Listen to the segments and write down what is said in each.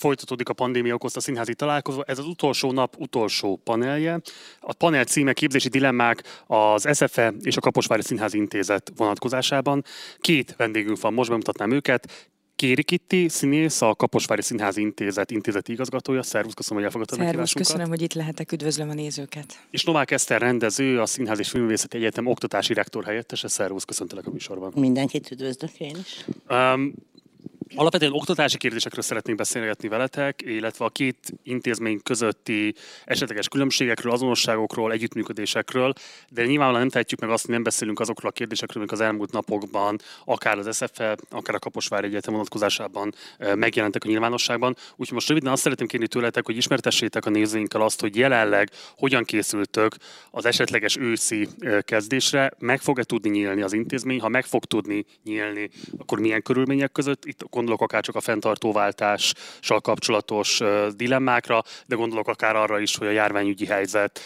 folytatódik a pandémia okozta színházi találkozó. Ez az utolsó nap utolsó panelje. A panel címe képzési dilemmák az SFE és a Kaposvári Színházi Intézet vonatkozásában. Két vendégünk van, most bemutatnám őket. Kéri Kitti, színész, a Kaposvári Színházi Intézet intézeti igazgatója. Szervusz, köszönöm, hogy elfogadtad a Szervusz, köszönöm, hogy itt lehetek, üdvözlöm a nézőket. És Novák Eszter rendező, a Színház és Filmvészeti Egyetem oktatási rektor helyettese. Szervusz, köszöntelek a műsorban. Mindenkit üdvözlök én is. Um, Alapvetően oktatási kérdésekről szeretnénk beszélgetni veletek, illetve a két intézmény közötti esetleges különbségekről, azonosságokról, együttműködésekről, de nyilvánvalóan nem tehetjük meg azt, hogy nem beszélünk azokról a kérdésekről, amik az elmúlt napokban, akár az SFE, akár a Kaposvári Egyetem vonatkozásában megjelentek a nyilvánosságban. Úgyhogy most röviden azt szeretném kérni tőletek, hogy ismertessétek a nézőinkkel azt, hogy jelenleg hogyan készültök az esetleges őszi kezdésre, meg fog-e tudni nyílni az intézmény, ha meg fog tudni nyílni, akkor milyen körülmények között? Itt gondolok akár csak a fenntartóváltással kapcsolatos dilemmákra, de gondolok akár arra is, hogy a járványügyi helyzet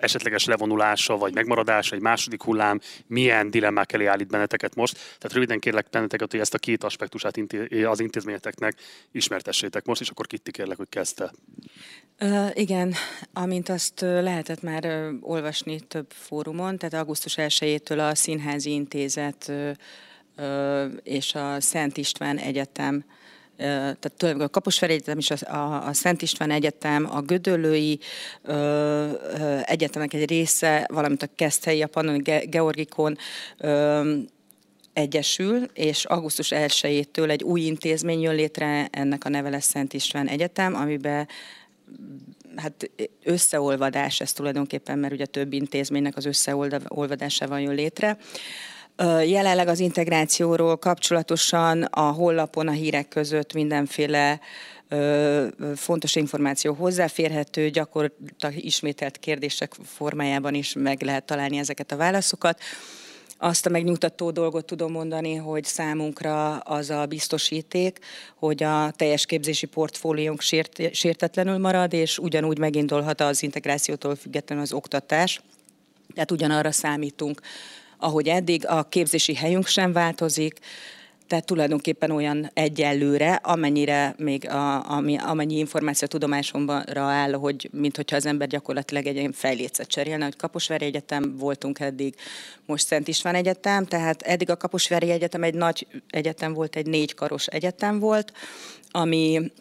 esetleges levonulása vagy megmaradása, egy második hullám milyen dilemmák elé állít benneteket most. Tehát röviden kérlek benneteket, hogy ezt a két aspektusát az intézményeteknek ismertessétek most, és akkor Kitti kérlek, hogy kezdte. Uh, igen, amint azt lehetett már uh, olvasni több fórumon, tehát augusztus 1-től a Színházi Intézet uh, és a Szent István Egyetem tehát tulajdonképpen a Kaposvári Egyetem és a, Szent István Egyetem, a Gödöllői ö, ö, Egyetemek egy része, valamint a Keszthelyi, a Pannoni Georgikon ö, egyesül, és augusztus 1-től egy új intézmény jön létre, ennek a neve lesz Szent István Egyetem, amiben hát összeolvadás ez tulajdonképpen, mert ugye több intézménynek az összeolvadásával jön létre. Jelenleg az integrációról kapcsolatosan a hollapon a hírek között mindenféle fontos információ hozzáférhető, gyakorlatilag ismételt kérdések formájában is meg lehet találni ezeket a válaszokat. Azt a megnyugtató dolgot tudom mondani, hogy számunkra az a biztosíték, hogy a teljes képzési portfóliónk sért, sértetlenül marad, és ugyanúgy megindulhat az integrációtól függetlenül az oktatás. Tehát ugyanarra számítunk, ahogy eddig, a képzési helyünk sem változik, tehát tulajdonképpen olyan egyelőre, amennyire még a, ami, amennyi információ tudomásomra áll, hogy mint hogyha az ember gyakorlatilag egy fejlécet cserélne, hogy Kaposvári Egyetem voltunk eddig, most Szent István Egyetem, tehát eddig a Kaposvári Egyetem egy nagy egyetem volt, egy négy karos egyetem volt, ami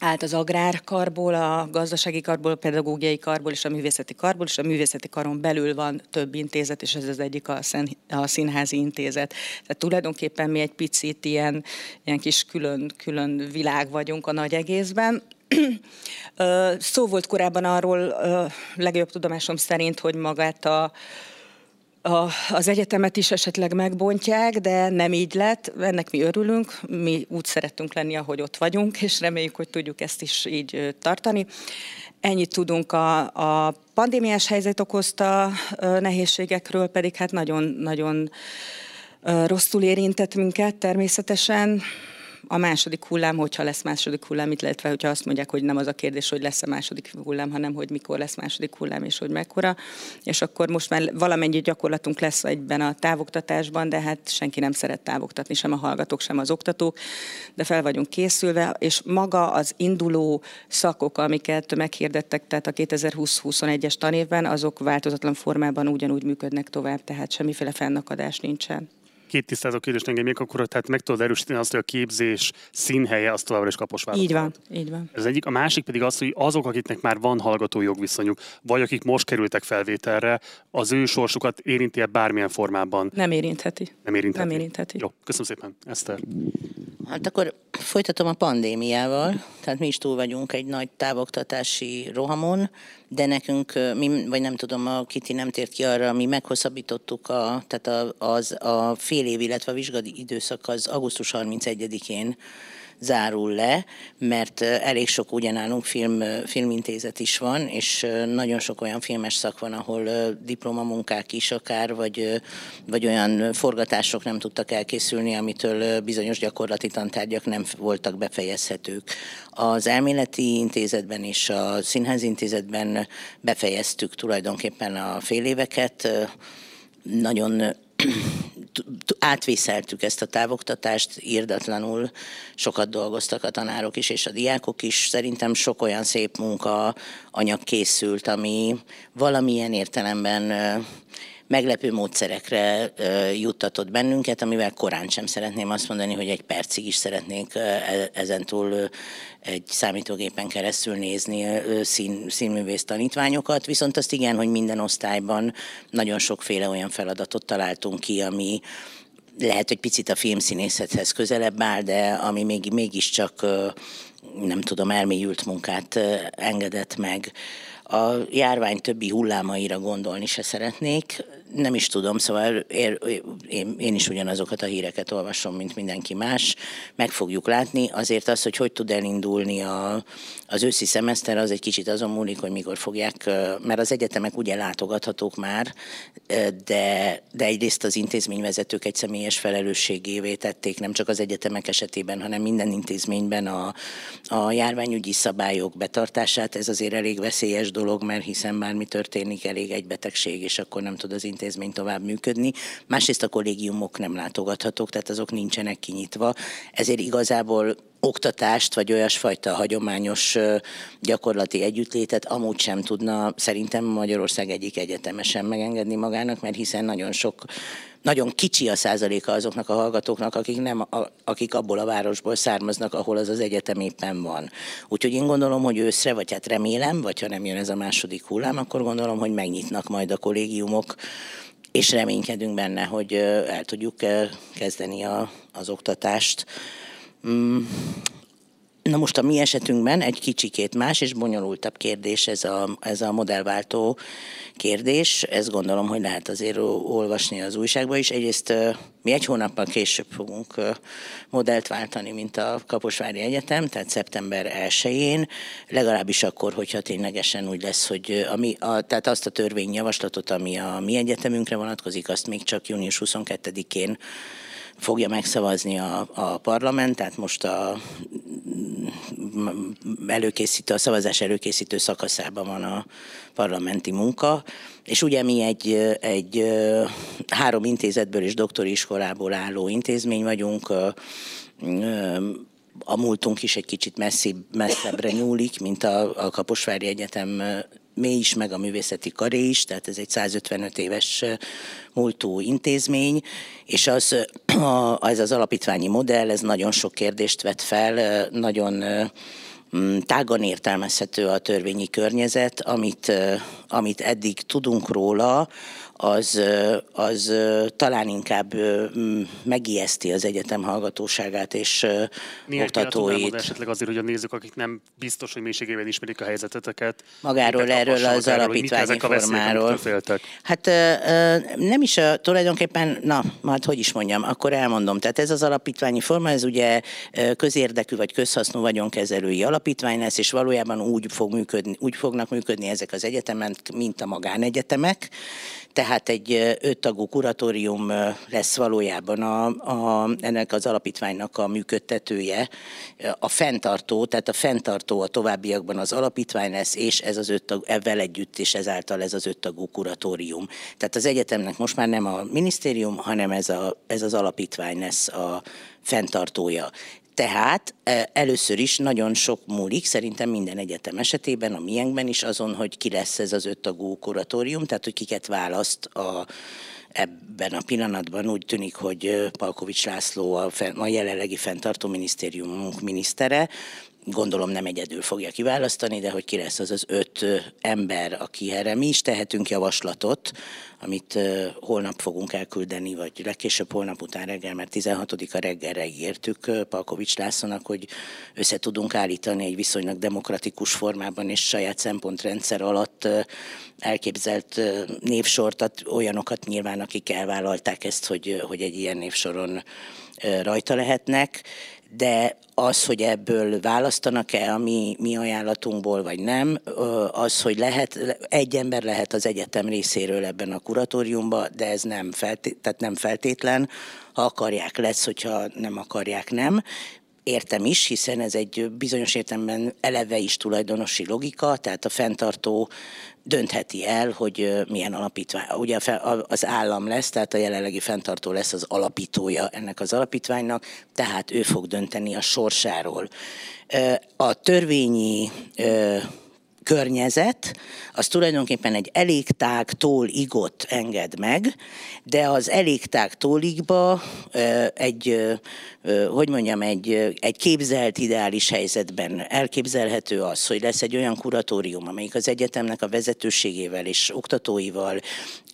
állt az agrárkarból, a gazdasági karból, a pedagógiai karból és a művészeti karból, és a művészeti karon belül van több intézet, és ez az egyik a, szen, a színházi intézet. Tehát tulajdonképpen mi egy picit ilyen, ilyen kis külön, külön világ vagyunk a nagy egészben. Szó volt korábban arról, legjobb tudomásom szerint, hogy magát a a, az egyetemet is esetleg megbontják, de nem így lett. Ennek mi örülünk, mi úgy szeretünk lenni, ahogy ott vagyunk, és reméljük, hogy tudjuk ezt is így tartani. Ennyit tudunk a, a pandémiás helyzet okozta nehézségekről, pedig hát nagyon-nagyon rosszul érintett minket természetesen a második hullám, hogyha lesz második hullám, itt illetve hogyha azt mondják, hogy nem az a kérdés, hogy lesz-e második hullám, hanem hogy mikor lesz második hullám, és hogy mekkora. És akkor most már valamennyi gyakorlatunk lesz egyben a távoktatásban, de hát senki nem szeret távoktatni, sem a hallgatók, sem az oktatók, de fel vagyunk készülve, és maga az induló szakok, amiket meghirdettek, tehát a 2020-21-es tanévben, azok változatlan formában ugyanúgy működnek tovább, tehát semmiféle fennakadás nincsen két tisztázó kérdést engem még akkor, tehát meg tudod erősíteni azt, hogy a képzés színhelye az továbbra is Kaposvár. Így van, így van. Ez egyik. A másik pedig az, hogy azok, akiknek már van hallgató jogviszonyuk, vagy akik most kerültek felvételre, az ő sorsukat érinti-e bármilyen formában? Nem érintheti. Nem érintheti. Nem érintheti. Jó, köszönöm szépen. Eszter. Hát akkor folytatom a pandémiával, tehát mi is túl vagyunk egy nagy távoktatási rohamon, de nekünk, mi, vagy nem tudom, a Kiti nem tért ki arra, mi meghosszabbítottuk a, tehát a, az, a fél év, illetve a vizsgadi időszak az augusztus 31-én zárul le, mert elég sok ugyanálunk film, filmintézet is van, és nagyon sok olyan filmes szak van, ahol diplomamunkák is akár, vagy, vagy olyan forgatások nem tudtak elkészülni, amitől bizonyos gyakorlati tantárgyak nem voltak befejezhetők. Az elméleti intézetben és a színházi intézetben befejeztük tulajdonképpen a fél éveket, nagyon átvészeltük ezt a távoktatást, írdatlanul sokat dolgoztak a tanárok is, és a diákok is. Szerintem sok olyan szép munka anyag készült, ami valamilyen értelemben meglepő módszerekre juttatott bennünket, amivel korán sem szeretném azt mondani, hogy egy percig is szeretnék e, ezentúl egy számítógépen keresztül nézni szín, színművész tanítványokat, viszont azt igen, hogy minden osztályban nagyon sokféle olyan feladatot találtunk ki, ami lehet, hogy picit a filmszínészethez közelebb áll, de ami még, mégiscsak nem tudom, elmélyült munkát engedett meg. A járvány többi hullámaira gondolni se szeretnék nem is tudom, szóval én, én is ugyanazokat a híreket olvasom, mint mindenki más. Meg fogjuk látni. Azért az, hogy hogy tud elindulni a, az őszi szemeszter, az egy kicsit azon múlik, hogy mikor fogják, mert az egyetemek ugye látogathatók már, de, de egyrészt az intézményvezetők egy személyes felelősségévé tették, nem csak az egyetemek esetében, hanem minden intézményben a, a járványügyi szabályok betartását. Ez azért elég veszélyes dolog, mert hiszen bármi történik, elég egy betegség, és akkor nem tud az intézmény intézmény tovább működni. Másrészt a kollégiumok nem látogathatók, tehát azok nincsenek kinyitva. Ezért igazából oktatást, vagy olyasfajta hagyományos gyakorlati együttlétet amúgy sem tudna szerintem Magyarország egyik egyetemesen megengedni magának, mert hiszen nagyon sok nagyon kicsi a százaléka azoknak a hallgatóknak, akik, nem, a, akik abból a városból származnak, ahol az az egyetem éppen van. Úgyhogy én gondolom, hogy őszre, vagy hát remélem, vagy ha nem jön ez a második hullám, akkor gondolom, hogy megnyitnak majd a kollégiumok, és reménykedünk benne, hogy el tudjuk kezdeni a, az oktatást. Na most a mi esetünkben egy kicsikét más és bonyolultabb kérdés ez a, ez a modellváltó kérdés. Ezt gondolom, hogy lehet azért olvasni az újságban is. Egyrészt mi egy hónappal később fogunk modellt váltani, mint a Kaposvári Egyetem, tehát szeptember 1-én, legalábbis akkor, hogyha ténylegesen úgy lesz, hogy ami, a, tehát azt a törvényjavaslatot, ami a mi egyetemünkre vonatkozik, azt még csak június 22-én fogja megszavazni a, a parlament, tehát most a előkészítő, a szavazás előkészítő szakaszában van a parlamenti munka, és ugye mi egy, egy három intézetből és doktori iskolából álló intézmény vagyunk, a múltunk is egy kicsit messzebbre nyúlik, mint a, a Kaposvári Egyetem mély is, meg a művészeti karé is, tehát ez egy 155 éves múltú intézmény, és az, ez az alapítványi modell, ez nagyon sok kérdést vet fel, nagyon mm, tágan értelmezhető a törvényi környezet, amit, amit eddig tudunk róla, az, az talán inkább megijeszti az egyetem hallgatóságát és Milyen oktatóit. esetleg azért, hogy a nézők, akik nem biztos, hogy mélységében ismerik a helyzeteteket. Magáról erről az alapítványi formáról. Hát nem is a, tulajdonképpen, na, hát hogy is mondjam, akkor elmondom. Tehát ez az alapítványi forma, ez ugye közérdekű vagy közhasznú vagyonkezelői alapítvány lesz, és valójában úgy, fog működni, úgy fognak működni ezek az egyetemek, mint a magánegyetemek tehát egy öttagú kuratórium lesz valójában a, a, ennek az alapítványnak a működtetője, a fenntartó, tehát a fenntartó a továbbiakban az alapítvány lesz, és ez az öttag, ebben együtt, és ezáltal ez az öttagú kuratórium. Tehát az egyetemnek most már nem a minisztérium, hanem ez, a, ez az alapítvány lesz a fenntartója. Tehát először is nagyon sok múlik, szerintem minden egyetem esetében, a miénkben is azon, hogy ki lesz ez az öttagú kuratórium, tehát hogy kiket választ a, ebben a pillanatban úgy tűnik, hogy Palkovics László a, a jelenlegi fenntartó minisztériumunk minisztere, gondolom nem egyedül fogja kiválasztani, de hogy ki lesz az az öt ember, aki erre mi is tehetünk javaslatot, amit holnap fogunk elküldeni, vagy legkésőbb holnap után reggel, mert 16-a reggelre ígértük Palkovics Lászlónak, hogy össze tudunk állítani egy viszonylag demokratikus formában és saját szempontrendszer alatt elképzelt névsortat, olyanokat nyilván, akik elvállalták ezt, hogy, hogy egy ilyen névsoron rajta lehetnek, de az, hogy ebből választanak-e a mi, mi ajánlatunkból, vagy nem, az, hogy lehet, egy ember lehet az egyetem részéről ebben a kuratóriumban, de ez nem, feltét, tehát nem feltétlen. Ha akarják, lesz, hogyha nem akarják, nem. Értem is, hiszen ez egy bizonyos értelemben eleve is tulajdonosi logika, tehát a fenntartó döntheti el, hogy milyen alapítvány. Ugye az állam lesz, tehát a jelenlegi fenntartó lesz az alapítója ennek az alapítványnak, tehát ő fog dönteni a sorsáról. A törvényi környezet, az tulajdonképpen egy elég tág tóligot enged meg, de az elég tág tóligba egy, hogy mondjam, egy, egy képzelt ideális helyzetben elképzelhető az, hogy lesz egy olyan kuratórium, amelyik az egyetemnek a vezetőségével és oktatóival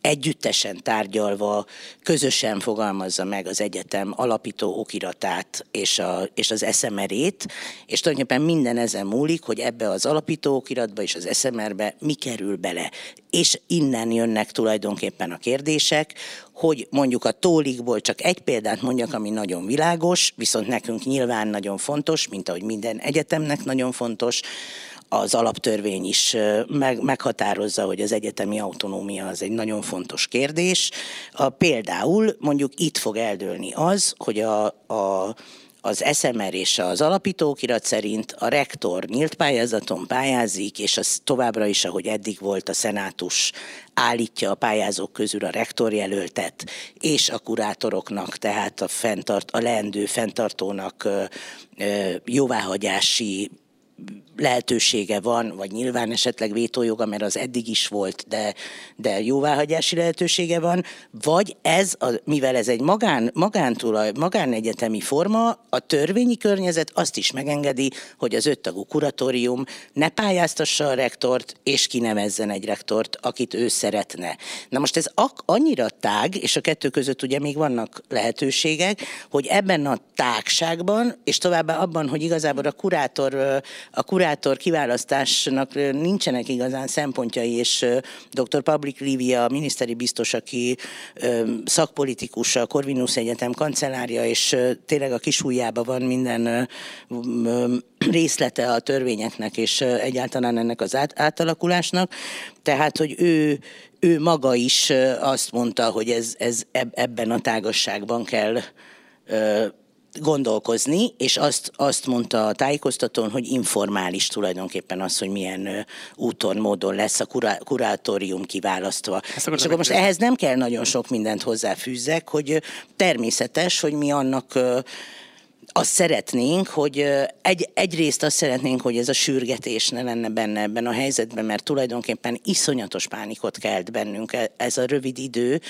együttesen tárgyalva, közösen fogalmazza meg az egyetem alapító okiratát és, a, és az eszemerét, és tulajdonképpen minden ezen múlik, hogy ebbe az alapító okiratba és az eszemerbe mi kerül bele. És innen jönnek tulajdonképpen a kérdések, hogy mondjuk a tólikból csak egy példát mondjak, ami nagyon világos, viszont nekünk nyilván nagyon fontos, mint ahogy minden egyetemnek nagyon fontos, az alaptörvény is meg, meghatározza, hogy az egyetemi autonómia az egy nagyon fontos kérdés. A, például mondjuk itt fog eldőlni az, hogy a, a az SMR és az alapítókirat szerint a rektor nyílt pályázaton pályázik, és az továbbra is, ahogy eddig volt, a szenátus állítja a pályázók közül a rektor jelöltet, és a kurátoroknak, tehát a, fenntart, a leendő fenntartónak jóváhagyási lehetősége van, vagy nyilván esetleg vétójoga, mert az eddig is volt, de, de jóváhagyási lehetősége van, vagy ez, a, mivel ez egy magán, magántulaj, magánegyetemi forma, a törvényi környezet azt is megengedi, hogy az öttagú kuratórium ne pályáztassa a rektort, és kinevezzen egy rektort, akit ő szeretne. Na most ez ak- annyira tág, és a kettő között ugye még vannak lehetőségek, hogy ebben a tágságban, és továbbá abban, hogy igazából a kurátor, a kurátor kiválasztásnak nincsenek igazán szempontjai, és dr. Public Livia, a miniszteri biztos, aki szakpolitikus, a Corvinus Egyetem kancellárja, és tényleg a kisújjában van minden részlete a törvényeknek, és egyáltalán ennek az átalakulásnak. Tehát, hogy ő, ő maga is azt mondta, hogy ez, ez ebben a tágasságban kell gondolkozni, és azt, azt mondta a tájékoztatón, hogy informális tulajdonképpen az, hogy milyen úton, módon lesz a kurá, kurátorium kiválasztva. És akkor most ehhez nem kell nagyon sok mindent hozzáfűzzek, hogy természetes, hogy mi annak azt szeretnénk, hogy egy, egyrészt azt szeretnénk, hogy ez a sürgetés ne lenne benne ebben a helyzetben, mert tulajdonképpen iszonyatos pánikot kelt bennünk e, ez a rövid idő,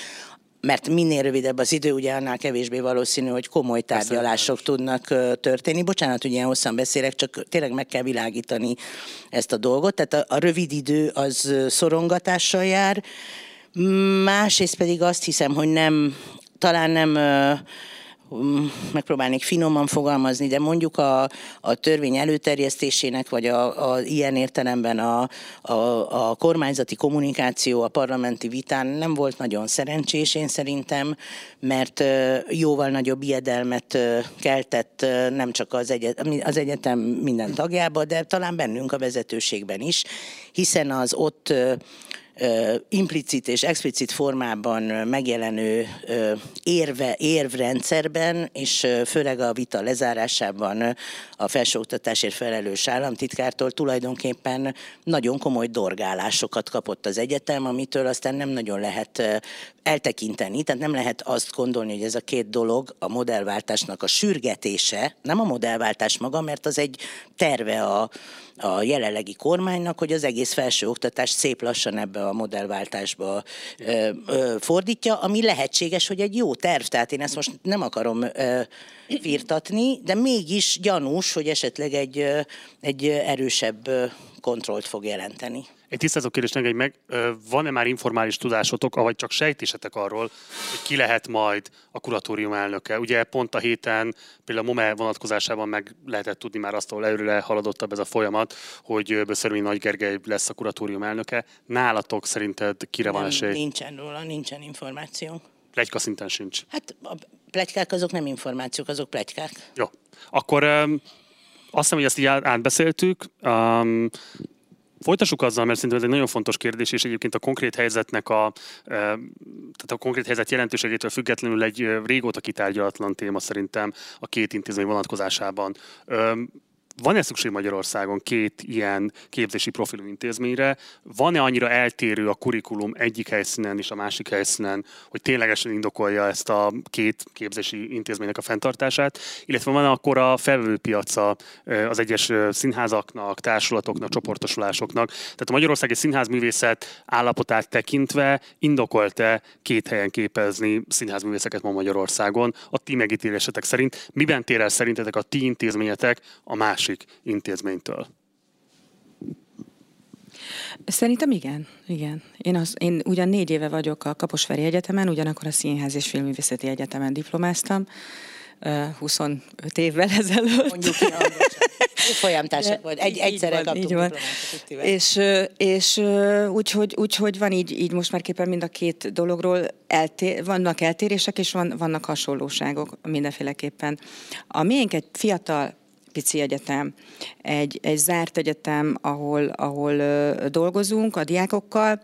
mert minél rövidebb az idő, ugye annál kevésbé valószínű, hogy komoly tárgyalások tudnak történni. Bocsánat, hogy ilyen hosszan beszélek, csak tényleg meg kell világítani ezt a dolgot. Tehát a, a rövid idő az szorongatással jár, másrészt pedig azt hiszem, hogy nem, talán nem megpróbálnék finoman fogalmazni, de mondjuk a, a törvény előterjesztésének, vagy a, a ilyen értelemben a, a, a kormányzati kommunikáció a parlamenti vitán nem volt nagyon szerencsés, én szerintem, mert jóval nagyobb ijedelmet keltett nem csak az, egyet, az egyetem minden tagjába, de talán bennünk a vezetőségben is, hiszen az ott implicit és explicit formában megjelenő érve, érvrendszerben, és főleg a vita lezárásában a felsőoktatásért felelős államtitkártól tulajdonképpen nagyon komoly dorgálásokat kapott az egyetem, amitől aztán nem nagyon lehet eltekinteni, tehát nem lehet azt gondolni, hogy ez a két dolog, a modellváltásnak a sürgetése, nem a modellváltás maga, mert az egy terve a, a jelenlegi kormánynak, hogy az egész felsőoktatás szép lassan ebbe a modellváltásba ö, ö, fordítja, ami lehetséges, hogy egy jó terv, tehát én ezt most nem akarom ö, firtatni, de mégis gyanús, hogy esetleg egy, egy erősebb kontrollt fog jelenteni. Egy tisztázó kérdés engedj meg, van-e már informális tudásotok, vagy csak sejtésetek arról, hogy ki lehet majd a kuratórium elnöke? Ugye pont a héten például a MOME vonatkozásában meg lehetett tudni már azt, ahol előre haladottabb ez a folyamat, hogy Böszörmény Nagy Gergely lesz a kuratórium elnöke. Nálatok szerinted kire van esély? Nincsen róla, nincsen információ. Plegyka szinten sincs. Hát a plegykák azok nem információk, azok plegykák. Jó. Akkor um, azt hiszem, hogy ezt így átbeszéltük. Um, Folytassuk azzal, mert szerintem ez egy nagyon fontos kérdés, és egyébként a konkrét helyzetnek a, tehát a konkrét helyzet jelentőségétől függetlenül egy régóta kitárgyalatlan téma szerintem a két intézmény vonatkozásában. Van-e szükség Magyarországon két ilyen képzési profilú intézményre? Van-e annyira eltérő a kurikulum egyik helyszínen és a másik helyszínen, hogy ténylegesen indokolja ezt a két képzési intézménynek a fenntartását? Illetve van akkor a felvőpiaca az egyes színházaknak, társulatoknak, csoportosulásoknak? Tehát a Magyarországi Színházművészet állapotát tekintve indokolt-e két helyen képezni színházművészeket ma Magyarországon? A ti megítélésetek szerint miben tér el szerintetek a ti intézményetek a másik másik intézménytől? Szerintem igen, igen. Én, az, én ugyan négy éve vagyok a Kaposvári Egyetemen, ugyanakkor a Színház és Filmművészeti Egyetemen diplomáztam, 25 évvel ezelőtt. Mondjuk ki, folyamtársak volt. Egy, egyszerre kaptunk így van. És, és úgyhogy, úgyhogy van így, így most már képen mind a két dologról eltér, vannak eltérések, és van, vannak hasonlóságok mindenféleképpen. A miénk egy fiatal pici egyetem, egy, egy zárt egyetem, ahol, ahol ö, dolgozunk a diákokkal.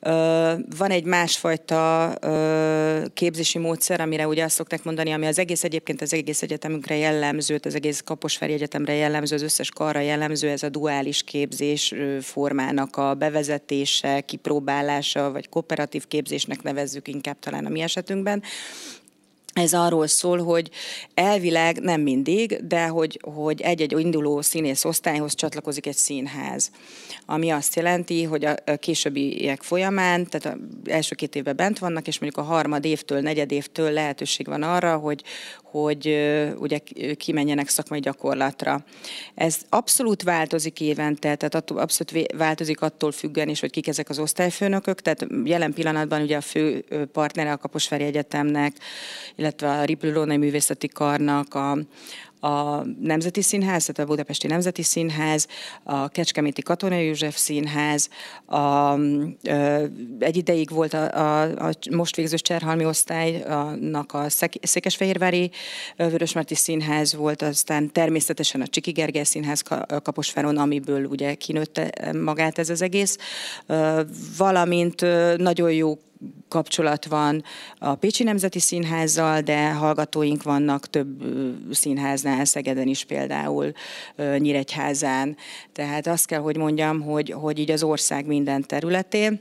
Ö, van egy másfajta ö, képzési módszer, amire ugye azt szokták mondani, ami az egész egyébként az egész egyetemünkre jellemző, az egész Kaposvári Egyetemre jellemző, az összes karra jellemző, ez a duális képzés formának a bevezetése, kipróbálása, vagy kooperatív képzésnek nevezzük inkább talán a mi esetünkben ez arról szól, hogy elvileg nem mindig, de hogy, hogy egy-egy induló színész osztályhoz csatlakozik egy színház. Ami azt jelenti, hogy a későbbiek folyamán, tehát az első két évben bent vannak, és mondjuk a harmad évtől, negyed évtől lehetőség van arra, hogy, hogy ugye kimenjenek szakmai gyakorlatra. Ez abszolút változik évente, tehát abszolút változik attól függően is, hogy kik ezek az osztályfőnökök, tehát jelen pillanatban ugye a fő partnere a Kaposvári Egyetemnek, illetve a Riplő Művészeti Karnak, a, a Nemzeti Színház, tehát a Budapesti Nemzeti Színház, a Kecskeméti Katonai József Színház, a, egy ideig volt a, a, a most végzős Cserhalmi osztálynak a Székesfehérvári Vörösmarty Színház volt, aztán természetesen a Csiki Gergely Színház Kaposváron, amiből ugye kinőtte magát ez az egész, valamint nagyon jó kapcsolat van a Pécsi Nemzeti Színházzal, de hallgatóink vannak több színháznál, Szegeden is például, Nyíregyházán. Tehát azt kell, hogy mondjam, hogy, hogy így az ország minden területén.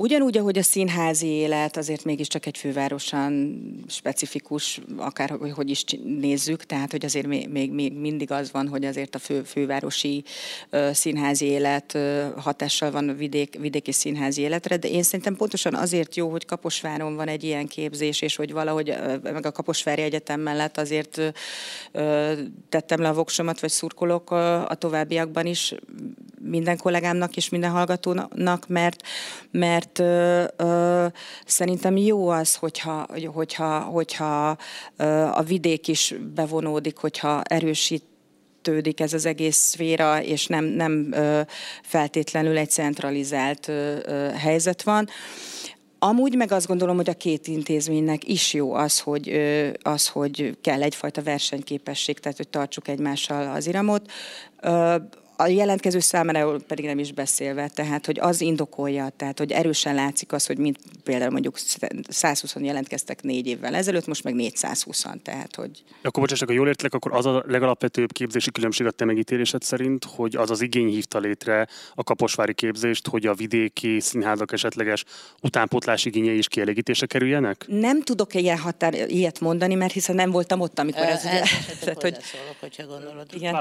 Ugyanúgy, ahogy a színházi élet azért mégiscsak egy fővárosan specifikus, akár hogy is nézzük, tehát hogy azért még, még, mindig az van, hogy azért a fő, fővárosi uh, színházi élet hatással van a vidék, vidéki színházi életre, de én szerintem pontosan azért jó, hogy Kaposváron van egy ilyen képzés, és hogy valahogy uh, meg a Kaposvári Egyetem mellett azért tettem le a voksomat, vagy szurkolok a továbbiakban is minden kollégámnak és minden hallgatónak, mert, mert ö, ö, szerintem jó az, hogyha, hogyha, hogyha ö, a vidék is bevonódik, hogyha erősít tődik ez az egész szféra, és nem, nem feltétlenül egy centralizált helyzet van. Amúgy meg azt gondolom, hogy a két intézménynek is jó az, hogy, az, hogy kell egyfajta versenyképesség, tehát hogy tartsuk egymással az iramot a jelentkező számára pedig nem is beszélve, tehát hogy az indokolja, tehát hogy erősen látszik az, hogy mint például mondjuk 120 jelentkeztek négy évvel ezelőtt, most meg 420-an, tehát hogy... Akkor bocsássak, ha jól értelek, akkor az a legalapvetőbb képzési különbség a te megítélésed szerint, hogy az az igény hívta létre a kaposvári képzést, hogy a vidéki színházak esetleges utánpótlás igényei is kielégítése kerüljenek? Nem tudok ilyen határ, ilyet mondani, mert hiszen nem voltam ott, amikor ez... Ugye, tehát, hogy, hogyha gondolod. Igen.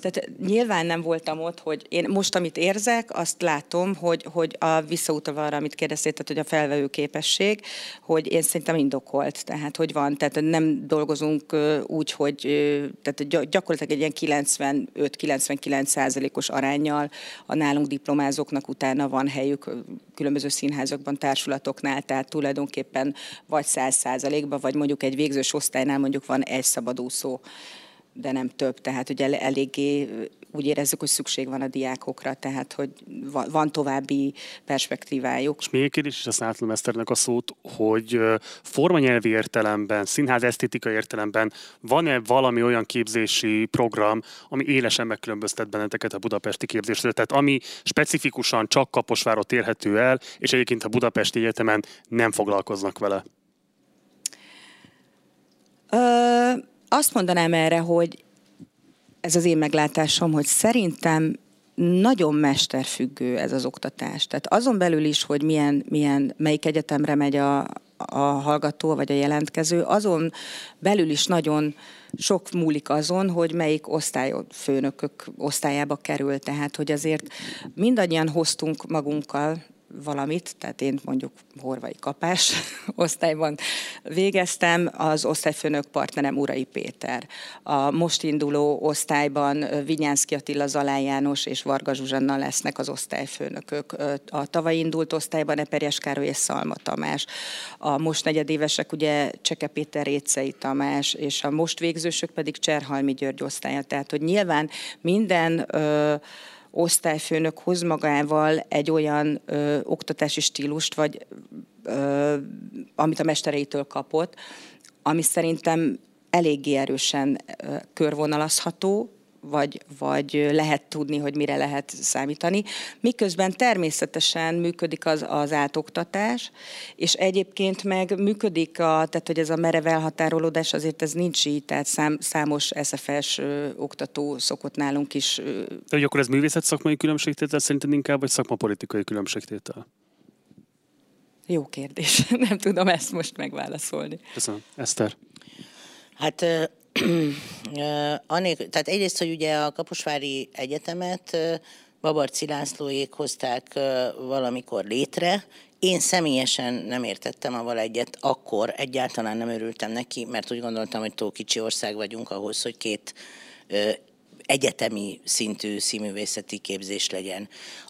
Tehát nyilván nyilván nem voltam ott, hogy én most, amit érzek, azt látom, hogy, hogy a visszautalva arra, amit kérdeztél, tehát hogy a felvevő képesség, hogy én szerintem indokolt, tehát hogy van, tehát nem dolgozunk úgy, hogy tehát gyakorlatilag egy ilyen 95-99 százalékos arányjal a nálunk diplomázóknak utána van helyük különböző színházakban, társulatoknál, tehát tulajdonképpen vagy 100 százalékban, vagy mondjuk egy végzős osztálynál mondjuk van egy szabadúszó de nem több. Tehát ugye eléggé úgy érezzük, hogy szükség van a diákokra, tehát hogy van további perspektívájuk. És még egy kérdés, és aztán Eszternek a szót, hogy formanyelvi értelemben, színház esztétikai értelemben van-e valami olyan képzési program, ami élesen megkülönböztet benneteket a budapesti képzésről? Tehát ami specifikusan csak Kaposvárot érhető el, és egyébként a Budapesti Egyetemen nem foglalkoznak vele? Ö, azt mondanám erre, hogy ez az én meglátásom, hogy szerintem nagyon mesterfüggő ez az oktatás. Tehát azon belül is, hogy milyen, milyen melyik egyetemre megy a, a hallgató vagy a jelentkező, azon belül is nagyon sok múlik azon, hogy melyik osztályfőnökök osztályába kerül. Tehát, hogy azért mindannyian hoztunk magunkkal valamit, tehát én mondjuk horvai kapás osztályban végeztem, az osztályfőnök partnerem Urai Péter. A most induló osztályban Vinyánszki Attila Zalán János és Varga Zsuzsanna lesznek az osztályfőnökök. A tavaly indult osztályban Eperjes Károly és Szalma Tamás. A most negyedévesek ugye Cseke Péter Récei Tamás, és a most végzősök pedig Cserhalmi György osztálya. Tehát, hogy nyilván minden ö, osztályfőnök hoz magával egy olyan ö, oktatási stílust, vagy ö, amit a mestereitől kapott, ami szerintem eléggé erősen körvonalazható, vagy, vagy lehet tudni, hogy mire lehet számítani. Miközben természetesen működik az, az átoktatás, és egyébként meg működik, a, tehát hogy ez a merev elhatárolódás, azért ez nincs így, tehát szám, számos SFS ö, oktató szokott nálunk is. Ö. De hogy akkor ez művészet szakmai különbségtétel szerinted inkább, vagy szakmapolitikai különbségtétel? Jó kérdés. Nem tudom ezt most megválaszolni. Köszönöm. Eszter. Hát Anék, tehát egyrészt, hogy ugye a Kaposvári Egyetemet Babarci Lászlóék hozták valamikor létre, én személyesen nem értettem avval egyet, akkor egyáltalán nem örültem neki, mert úgy gondoltam, hogy túl kicsi ország vagyunk ahhoz, hogy két egyetemi szintű színművészeti képzés legyen.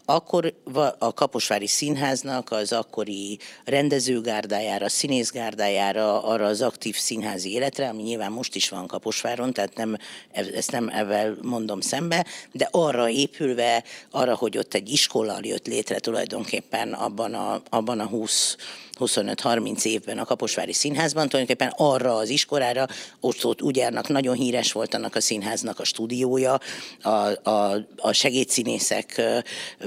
Akkor a Kaposvári Színháznak az akkori rendezőgárdájára, színészgárdájára, arra az aktív színházi életre, ami nyilván most is van Kaposváron, tehát nem, ezt nem ezzel mondom szembe, de arra épülve, arra, hogy ott egy iskola jött létre tulajdonképpen abban a, abban a 20 25-30 évben a Kaposvári Színházban, tulajdonképpen arra az iskolára, ott, ott ugye annak nagyon híres volt annak a színháznak a stúdiója, a, a, a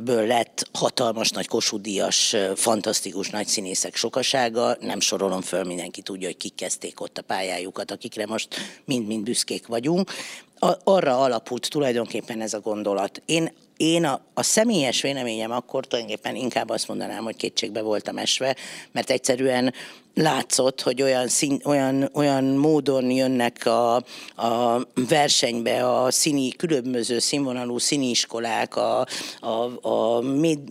segédszínészekből lett hatalmas nagy kosudíjas, fantasztikus nagy színészek sokasága, nem sorolom föl, mindenki tudja, hogy kik kezdték ott a pályájukat, akikre most mind-mind büszkék vagyunk. Arra alapult tulajdonképpen ez a gondolat. Én én a, a személyes véleményem akkor tulajdonképpen inkább azt mondanám, hogy kétségbe voltam esve, mert egyszerűen látszott, hogy olyan, szín, olyan, olyan módon jönnek a, a versenybe a színi, különböző színvonalú színiiskolák, a, a, a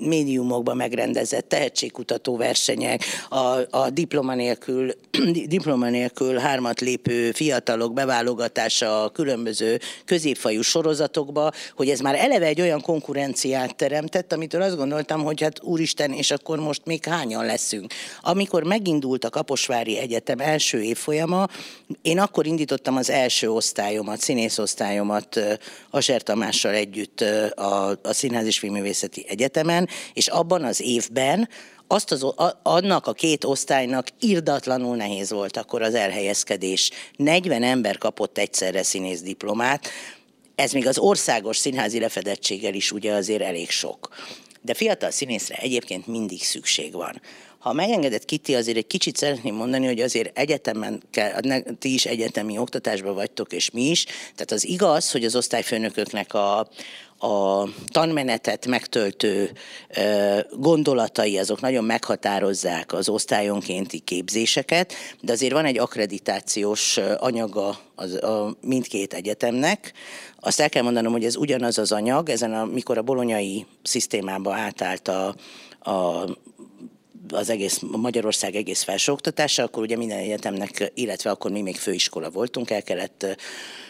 médiumokban megrendezett tehetségkutató versenyek, a, a diploma, nélkül, diploma nélkül hármat lépő fiatalok beválogatása a különböző középfajú sorozatokba, hogy ez már eleve egy olyan konkurenciát teremtett, amitől azt gondoltam, hogy hát úristen, és akkor most még hányan leszünk. Amikor megindult a Kaposvári Egyetem első évfolyama. Én akkor indítottam az első osztályomat, színészosztályomat Aser Tamással együtt a, a Színház és Filmművészeti Egyetemen, és abban az évben azt az, annak a két osztálynak irdatlanul nehéz volt akkor az elhelyezkedés. 40 ember kapott egyszerre színész diplomát, ez még az országos színházi lefedettséggel is ugye azért elég sok. De fiatal színészre egyébként mindig szükség van. Ha megengedett Kitty, azért egy kicsit szeretném mondani, hogy azért egyetemen kell, ti is egyetemi oktatásban vagytok, és mi is. Tehát az igaz, hogy az osztályfőnököknek a, a tanmenetet megtöltő gondolatai azok nagyon meghatározzák az osztályonkénti képzéseket, de azért van egy akkreditációs anyaga az, a mindkét egyetemnek. Azt el kell mondanom, hogy ez ugyanaz az anyag, ezen a, mikor a bolonyai szisztémába átállt a, a az egész Magyarország egész felsőoktatása, akkor ugye minden egyetemnek, illetve akkor mi még főiskola voltunk, el kellett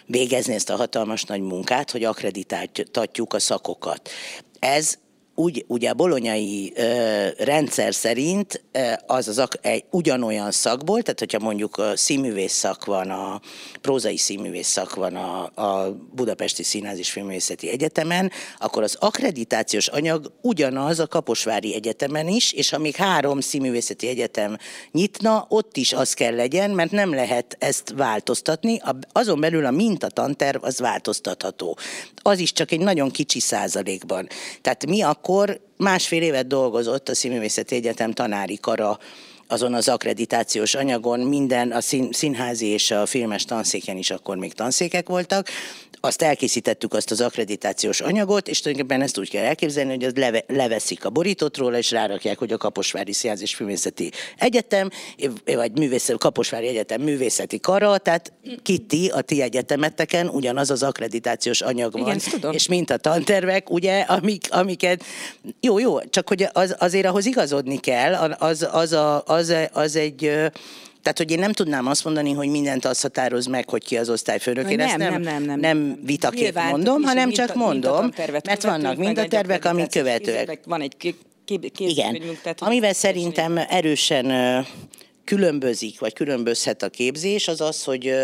végezni ezt a hatalmas nagy munkát, hogy akreditáltatjuk a szakokat. Ez úgy, ugye a bolonyai ö, rendszer szerint ö, az az ak- egy ugyanolyan szakból, tehát hogyha mondjuk a színművész szak van, a prózai színművész szak van a, a Budapesti Színház és Filmművészeti Egyetemen, akkor az akkreditációs anyag ugyanaz a Kaposvári Egyetemen is, és ha még három színművészeti egyetem nyitna, ott is az kell legyen, mert nem lehet ezt változtatni. Azon belül a mintatanterv az változtatható. Az is csak egy nagyon kicsi százalékban. Tehát mi akkor másfél évet dolgozott a Színművészeti Egyetem tanári kara azon az akkreditációs anyagon minden, a színházi és a filmes tanszéken is akkor még tanszékek voltak, azt elkészítettük azt az akkreditációs anyagot, és tulajdonképpen ezt úgy kell elképzelni, hogy az leve, leveszik a borítót róla, és rárakják, hogy a Kaposvári Színház és Művészeti Egyetem, vagy művészeti, Kaposvári Egyetem művészeti kara, tehát Kitti, a ti egyetemeteken ugyanaz az akkreditációs anyag van. Igen, tudom. És mint a tantervek, ugye, amik, amiket, jó, jó, csak hogy az, azért ahhoz igazodni kell, az, az, a, az, az egy tehát, hogy én nem tudnám azt mondani, hogy mindent azt határoz meg, hogy ki az osztályfőnök. Én nem, ezt nem, nem, nem, nem. nem vitaként Nyilván, mondom, hanem csak mondom, mert vannak mind a tervek, amik követőek. Van egy Igen, amivel szerintem erősen különbözik, vagy különbözhet a képzés, az az, hogy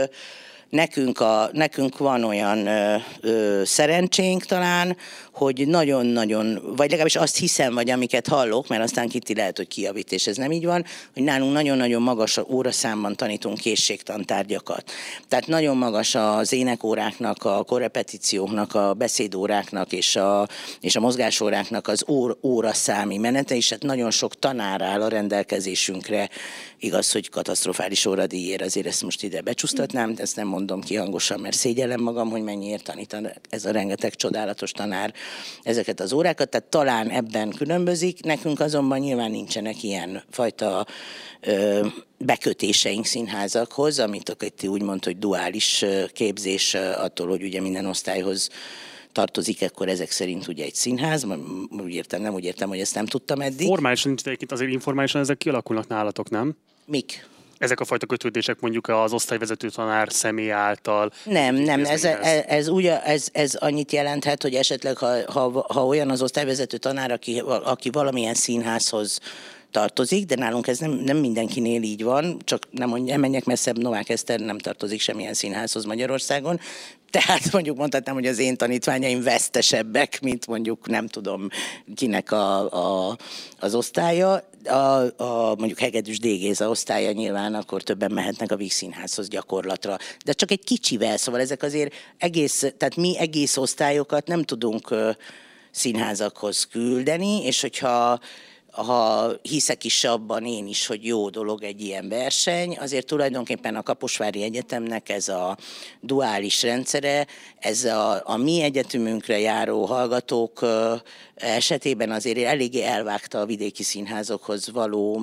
nekünk, a, nekünk van olyan ö, ö, szerencsénk talán, hogy nagyon-nagyon, vagy legalábbis azt hiszem, vagy amiket hallok, mert aztán Kitti lehet, hogy kiavít, és ez nem így van, hogy nálunk nagyon-nagyon magas óraszámban tanítunk készségtantárgyakat. Tehát nagyon magas az énekóráknak, a korrepetícióknak, a beszédóráknak és a, és a mozgásóráknak az ór, óraszámi menete, és hát nagyon sok tanár áll a rendelkezésünkre. Igaz, hogy katasztrofális óradíjért azért ezt most ide becsúsztatnám, de ezt nem mondom ki hangosan, mert szégyellem magam, hogy mennyiért tanít ez a rengeteg csodálatos tanár ezeket az órákat, tehát talán ebben különbözik, nekünk azonban nyilván nincsenek ilyen fajta ö, bekötéseink színházakhoz, amit a Ketti úgy mondta, hogy duális képzés attól, hogy ugye minden osztályhoz tartozik, akkor ezek szerint ugye egy színház, úgy értem, nem úgy értem, hogy ezt nem tudtam eddig. Formálisan nincs egyébként azért informálisan ezek kialakulnak nálatok, nem? Mik? Ezek a fajta kötődések mondjuk az osztályvezető tanár személy által? Nem, nem, ez, ez, ez, úgy, ez, ez annyit jelenthet, hogy esetleg ha, ha, ha olyan az osztályvezető tanár, aki, aki valamilyen színházhoz tartozik, de nálunk ez nem, nem mindenkinél így van, csak nem, nem menjek messzebb, Novák Eszter nem tartozik semmilyen színházhoz Magyarországon, tehát mondjuk mondhatnám, hogy az én tanítványaim vesztesebbek, mint mondjuk nem tudom kinek a, a, az osztálya. A, a, mondjuk Hegedűs Dégéza osztálya nyilván akkor többen mehetnek a Víg Színházhoz gyakorlatra. De csak egy kicsivel, szóval ezek azért egész, tehát mi egész osztályokat nem tudunk színházakhoz küldeni, és hogyha ha hiszek is abban én is, hogy jó dolog egy ilyen verseny, azért tulajdonképpen a Kaposvári Egyetemnek ez a duális rendszere, ez a, a mi egyetemünkre járó hallgatók esetében azért eléggé elvágta a vidéki színházokhoz való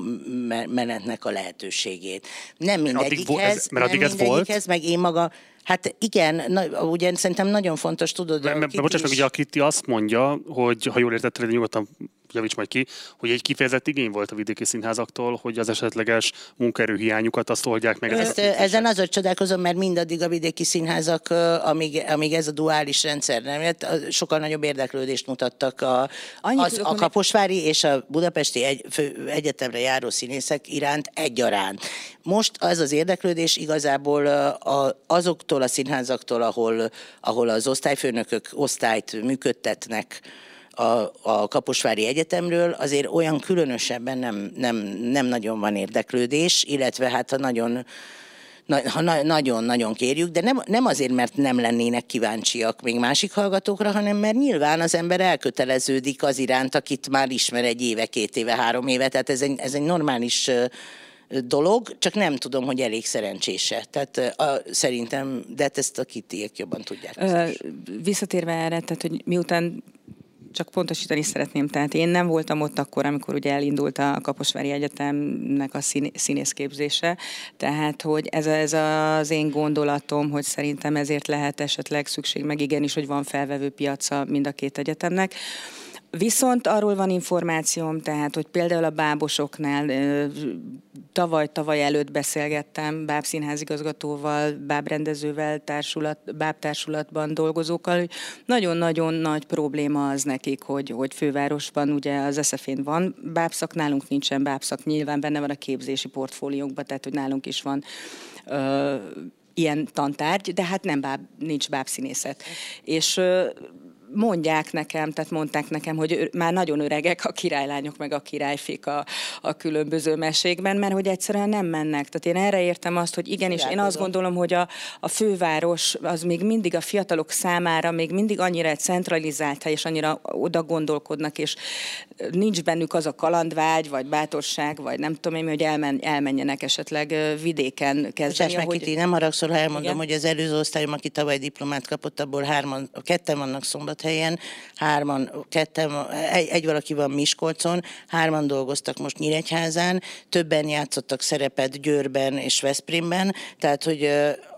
menetnek a lehetőségét. Nem mindegyikhez, mert addig ez, mert addig ez volt? meg én maga Hát igen, na, ugye szerintem nagyon fontos, tudod... Mert, mert bocsáss meg, ugye a Kitty azt mondja, hogy ha jól értetted, nyugodtan javíts majd ki, hogy egy kifejezett igény volt a vidéki színházaktól, hogy az esetleges munkaerőhiányukat azt oldják meg. Ezt, ezen azért csodálkozom, mert mindaddig a vidéki színházak, amíg, amíg ez a duális rendszer nem jött, sokkal nagyobb érdeklődést mutattak a, az, a Kaposvári és a Budapesti egy, fő, Egyetemre járó színészek iránt egyaránt. Most az az érdeklődés igazából a, azoktól a színházaktól, ahol, ahol az osztályfőnökök osztályt működtetnek, a, a Kaposvári Egyetemről, azért olyan különösebben nem, nem, nem nagyon van érdeklődés, illetve hát ha nagyon nagyon-nagyon kérjük, de nem, nem azért, mert nem lennének kíváncsiak még másik hallgatókra, hanem mert nyilván az ember elköteleződik az iránt, akit már ismer egy éve, két éve, három éve, tehát ez egy, ez egy normális dolog, csak nem tudom, hogy elég szerencsése. Tehát a, szerintem, de hát ezt a kitiek jobban tudják. Ö, visszatérve erre, tehát hogy miután csak pontosítani szeretném, tehát én nem voltam ott akkor, amikor ugye elindult a Kaposvári Egyetemnek a szín, színészképzése, tehát hogy ez, ez az én gondolatom, hogy szerintem ezért lehet esetleg szükség, meg igenis, hogy van felvevő piaca mind a két egyetemnek. Viszont arról van információm, tehát, hogy például a bábosoknál tavaly-tavaly előtt beszélgettem bábszínházigazgatóval, bábrendezővel, társulat, bábtársulatban dolgozókkal, hogy nagyon-nagyon nagy probléma az nekik, hogy, hogy fővárosban ugye az SZF-én van bábszak, nálunk nincsen bábszak, nyilván benne van a képzési portfóliónkban, tehát hogy nálunk is van ö, ilyen tantárgy, de hát nem báb, nincs bábszínészet. És ö, mondják nekem, tehát mondták nekem, hogy már nagyon öregek a királylányok meg a királyfik a, a különböző mesékben, mert hogy egyszerűen nem mennek. Tehát én erre értem azt, hogy igenis, én azt gondolom, hogy a, a főváros az még mindig a fiatalok számára még mindig annyira egy centralizált hely, és annyira oda gondolkodnak, és nincs bennük az a kalandvágy, vagy bátorság, vagy nem tudom én, hogy elmen, elmenjenek esetleg vidéken kezdeni. Ahogy... Kiti, nem haragszol, ha elmondom, Igen? hogy az előző osztályom, aki tavaly diplomát kapott, abból hárman, ketten vannak szombat helyen, hárman, ketten, egy, egy valaki van Miskolcon, hárman dolgoztak most Nyíregyházán, többen játszottak szerepet Győrben és Veszprémben, tehát hogy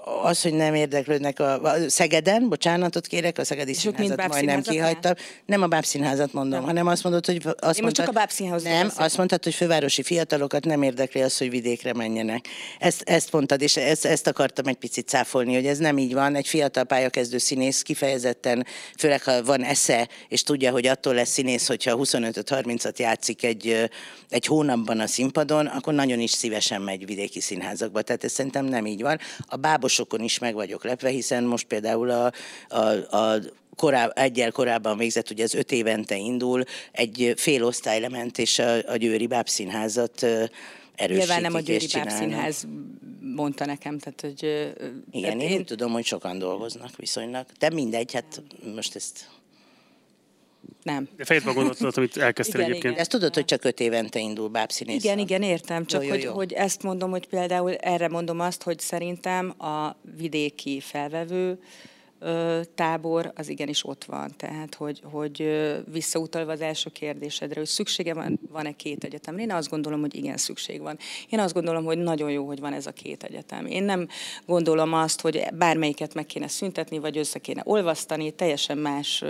az, hogy nem érdeklődnek a, a Szegeden, bocsánatot kérek, a Szegedi Színházat majdnem kihagytam. Nem a bábszínházat mondom, nem. hanem azt mondod, hogy... Azt Én mondtad, csak a bábszínházat Nem, beszél. azt mondtad, hogy fővárosi fiatalokat nem érdekli az, hogy vidékre menjenek. Ezt, ezt mondtad, és ezt, ezt akartam egy picit cáfolni, hogy ez nem így van. Egy fiatal pályakezdő színész kifejezetten, főleg ha van esze, és tudja, hogy attól lesz színész, hogyha 25-30-at játszik egy, egy hónapban a színpadon, akkor nagyon is szívesen megy vidéki színházakba. Tehát ez szerintem nem így van. A bábos játékosokon is meg vagyok lepve, hiszen most például a, a, a koráb, egyel korábban végzett, ugye az öt évente indul, egy fél osztály lement, és a, a Győri Bábszínházat erősítik Nyilván nem a Győri Bábszínház mondta nekem, tehát hogy... Igen, tehát én, én tudom, hogy sokan dolgoznak viszonylag, de mindegy, hát most ezt nem. De fejezd a gondolatot, amit elkezdtél igen, egyébként. Igen. Ezt tudod, hogy csak öt évente indul bábszínész. Igen, igen, értem. Csak jó, jó, jó. Hogy, hogy ezt mondom, hogy például erre mondom azt, hogy szerintem a vidéki felvevő tábor az igenis ott van. Tehát, hogy, hogy visszautalva az első kérdésedre, hogy szüksége van, van-e két egyetemre. Én azt gondolom, hogy igen, szükség van. Én azt gondolom, hogy nagyon jó, hogy van ez a két egyetem. Én nem gondolom azt, hogy bármelyiket meg kéne szüntetni, vagy össze kéne olvasztani, teljesen más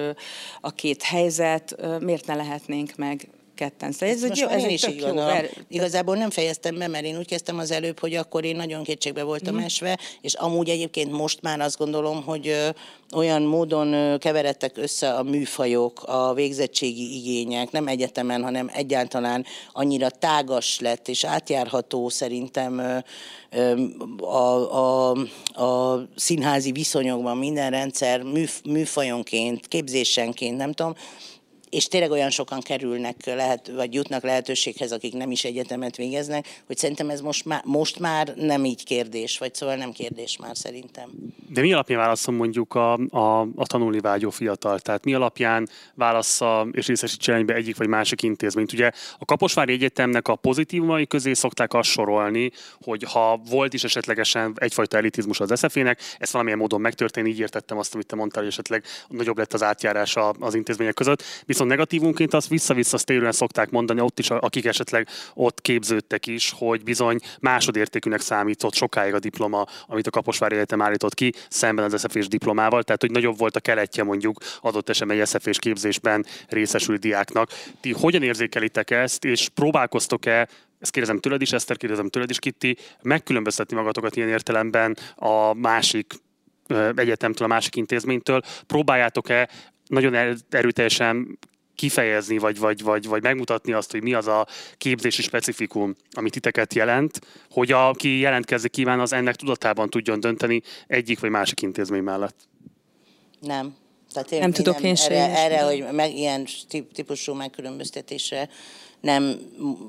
a két helyzet, miért ne lehetnénk meg ketten. Szóval ez, ez, jó, ez is így jó. Ver... Igazából nem fejeztem be, mert én úgy kezdtem az előbb, hogy akkor én nagyon kétségbe voltam mm. esve, és amúgy egyébként most már azt gondolom, hogy ö, olyan módon ö, keveredtek össze a műfajok, a végzettségi igények, nem egyetemen, hanem egyáltalán annyira tágas lett és átjárható szerintem ö, a, a, a színházi viszonyokban minden rendszer műf, műfajonként, képzésenként, nem tudom, és tényleg olyan sokan kerülnek, lehet, vagy jutnak lehetőséghez, akik nem is egyetemet végeznek, hogy szerintem ez most már, most már nem így kérdés, vagy szóval nem kérdés már szerintem. De mi alapján válaszol mondjuk a, a, a tanulni vágyó fiatal? Tehát mi alapján válassza és részesítse be egyik vagy másik intézményt? Ugye a Kaposvári Egyetemnek a pozitívumai közé szokták azt sorolni, hogy ha volt is esetlegesen egyfajta elitizmus az SZF-ének, ez valamilyen módon megtörtént, így értettem azt, amit te mondtál, hogy esetleg nagyobb lett az átjárás az intézmények között. Viszont Viszont negatívunként azt vissza-vissza térően szokták mondani, ott is, akik esetleg ott képződtek is, hogy bizony másodértékűnek számított sokáig a diploma, amit a Kaposvári Egyetem állított ki, szemben az SZF-és diplomával, tehát hogy nagyobb volt a keletje mondjuk adott esetben egy SZF-és képzésben részesült diáknak. Ti hogyan érzékelitek ezt, és próbálkoztok-e ezt kérdezem tőled is, Eszter, kérdezem tőled is, Kitti, megkülönböztetni magatokat ilyen értelemben a másik egyetemtől, a másik intézménytől. Próbáljátok-e nagyon erőteljesen kifejezni, vagy, vagy, vagy, vagy megmutatni azt, hogy mi az a képzési specifikum, amit titeket jelent, hogy aki jelentkezni kíván, az ennek tudatában tudjon dönteni egyik vagy másik intézmény mellett. Nem. Tehát én, nem én tudok nem, én erre, erre, hogy meg, ilyen típusú megkülönböztetésre nem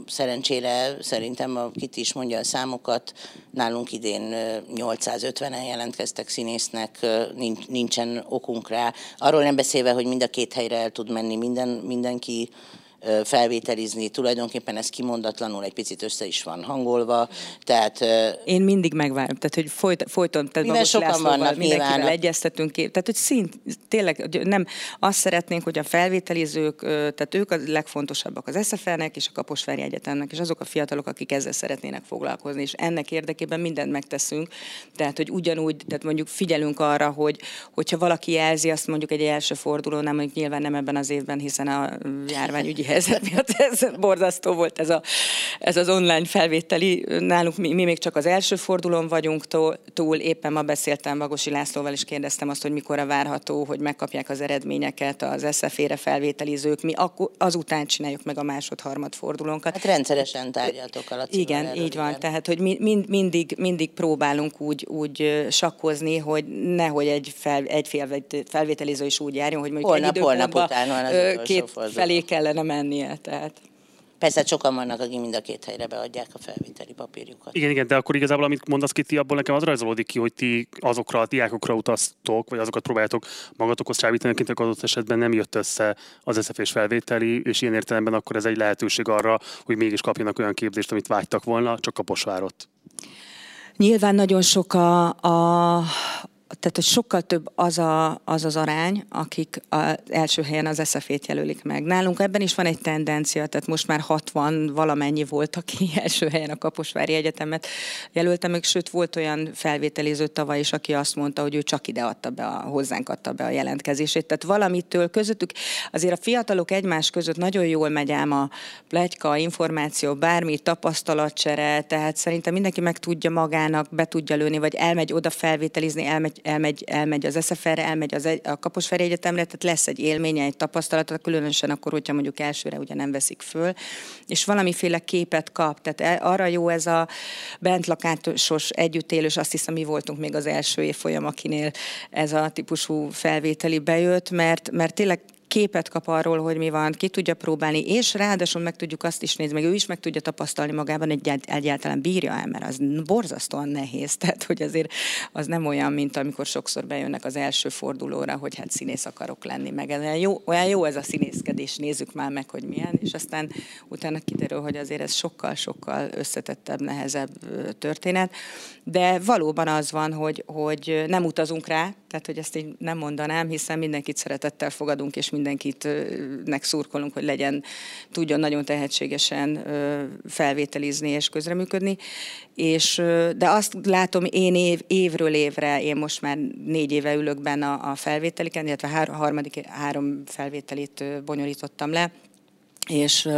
szerencsére szerintem a Kit is mondja a számokat, nálunk idén 850-en jelentkeztek színésznek, nincsen okunk rá. Arról nem beszélve, hogy mind a két helyre el tud menni minden, mindenki, felvételizni, tulajdonképpen ez kimondatlanul egy picit össze is van hangolva, tehát... Én mindig megvárom, tehát hogy folyt, folyton, tehát Mivel sokan Lászlóval vannak mindenkivel nyilván. egyeztetünk, tehát hogy szint, tényleg nem azt szeretnénk, hogy a felvételizők, tehát ők a legfontosabbak az SFR-nek és a Kaposvári Egyetemnek, és azok a fiatalok, akik ezzel szeretnének foglalkozni, és ennek érdekében mindent megteszünk, tehát hogy ugyanúgy, tehát mondjuk figyelünk arra, hogy hogyha valaki jelzi, azt mondjuk egy első forduló, nem mondjuk nyilván nem ebben az évben, hiszen a járványügyi helyzet miatt ez borzasztó volt ez, a, ez az online felvételi. Nálunk mi, mi még csak az első fordulón vagyunk túl, túl. Éppen ma beszéltem Bagosi Lászlóval, és kérdeztem azt, hogy mikor a várható, hogy megkapják az eredményeket az SZF-ére felvételizők. Mi akkor, azután csináljuk meg a másod-harmad fordulónkat. Hát rendszeresen tárgyaltok alatt. Igen, erről, így van. Igen. Tehát, hogy mi, mind, mindig, mindig próbálunk úgy, úgy sakkozni, hogy nehogy egy, fel, egy felvételiző is úgy járjon, hogy mondjuk holnap, egy holnap után van az két forduló. felé kellene mennie. Tehát. Persze sokan vannak, akik mind a két helyre beadják a felvételi papírjukat. Igen, igen, de akkor igazából, amit mondasz Kiti, abból nekem az rajzolódik ki, hogy ti azokra a diákokra utaztok, vagy azokat próbáljátok magatokhoz csábítani, akiknek adott esetben nem jött össze az SZF és felvételi, és ilyen értelemben akkor ez egy lehetőség arra, hogy mégis kapjanak olyan képzést, amit vágytak volna, csak a posvárot. Nyilván nagyon sok a, a, tehát hogy sokkal több az, a, az az arány, akik az első helyen az eszefét jelölik meg. Nálunk ebben is van egy tendencia, tehát most már 60 valamennyi volt, aki első helyen a Kaposvári Egyetemet jelölte meg, sőt volt olyan felvételiző tavaly is, aki azt mondta, hogy ő csak ide adta be, a, hozzánk adta be a jelentkezését. Tehát valamitől közöttük, azért a fiatalok egymás között nagyon jól megy ám a plegyka, információ, bármi, tapasztalatcsere, tehát szerintem mindenki meg tudja magának, be tudja lőni, vagy elmegy oda felvételizni, elmegy elmegy, elmegy az SFR-re, elmegy az egy, a Kaposvári Egyetemre, tehát lesz egy élménye, egy tapasztalata, különösen akkor, hogyha mondjuk elsőre ugye nem veszik föl, és valamiféle képet kap. Tehát e, arra jó ez a bentlakásos együttélős, azt hiszem mi voltunk még az első évfolyam, akinél ez a típusú felvételi bejött, mert, mert tényleg képet kap arról, hogy mi van, ki tudja próbálni, és ráadásul meg tudjuk azt is nézni, meg ő is meg tudja tapasztalni magában, hogy egyáltalán bírja el, mert az borzasztóan nehéz. Tehát, hogy azért az nem olyan, mint amikor sokszor bejönnek az első fordulóra, hogy hát színész akarok lenni, meg olyan jó, olyan jó ez a színészkedés, nézzük már meg, hogy milyen, és aztán utána kiderül, hogy azért ez sokkal-sokkal összetettebb, nehezebb történet. De valóban az van, hogy, hogy nem utazunk rá, tehát hogy ezt így nem mondanám, hiszen mindenkit szeretettel fogadunk, és mindenkit szurkolunk, hogy legyen, tudjon nagyon tehetségesen felvételizni és közreműködni. És, de azt látom én év, évről évre, én most már négy éve ülök benne a, a felvételiken, illetve hár, harmadik három felvételit bonyolítottam le, és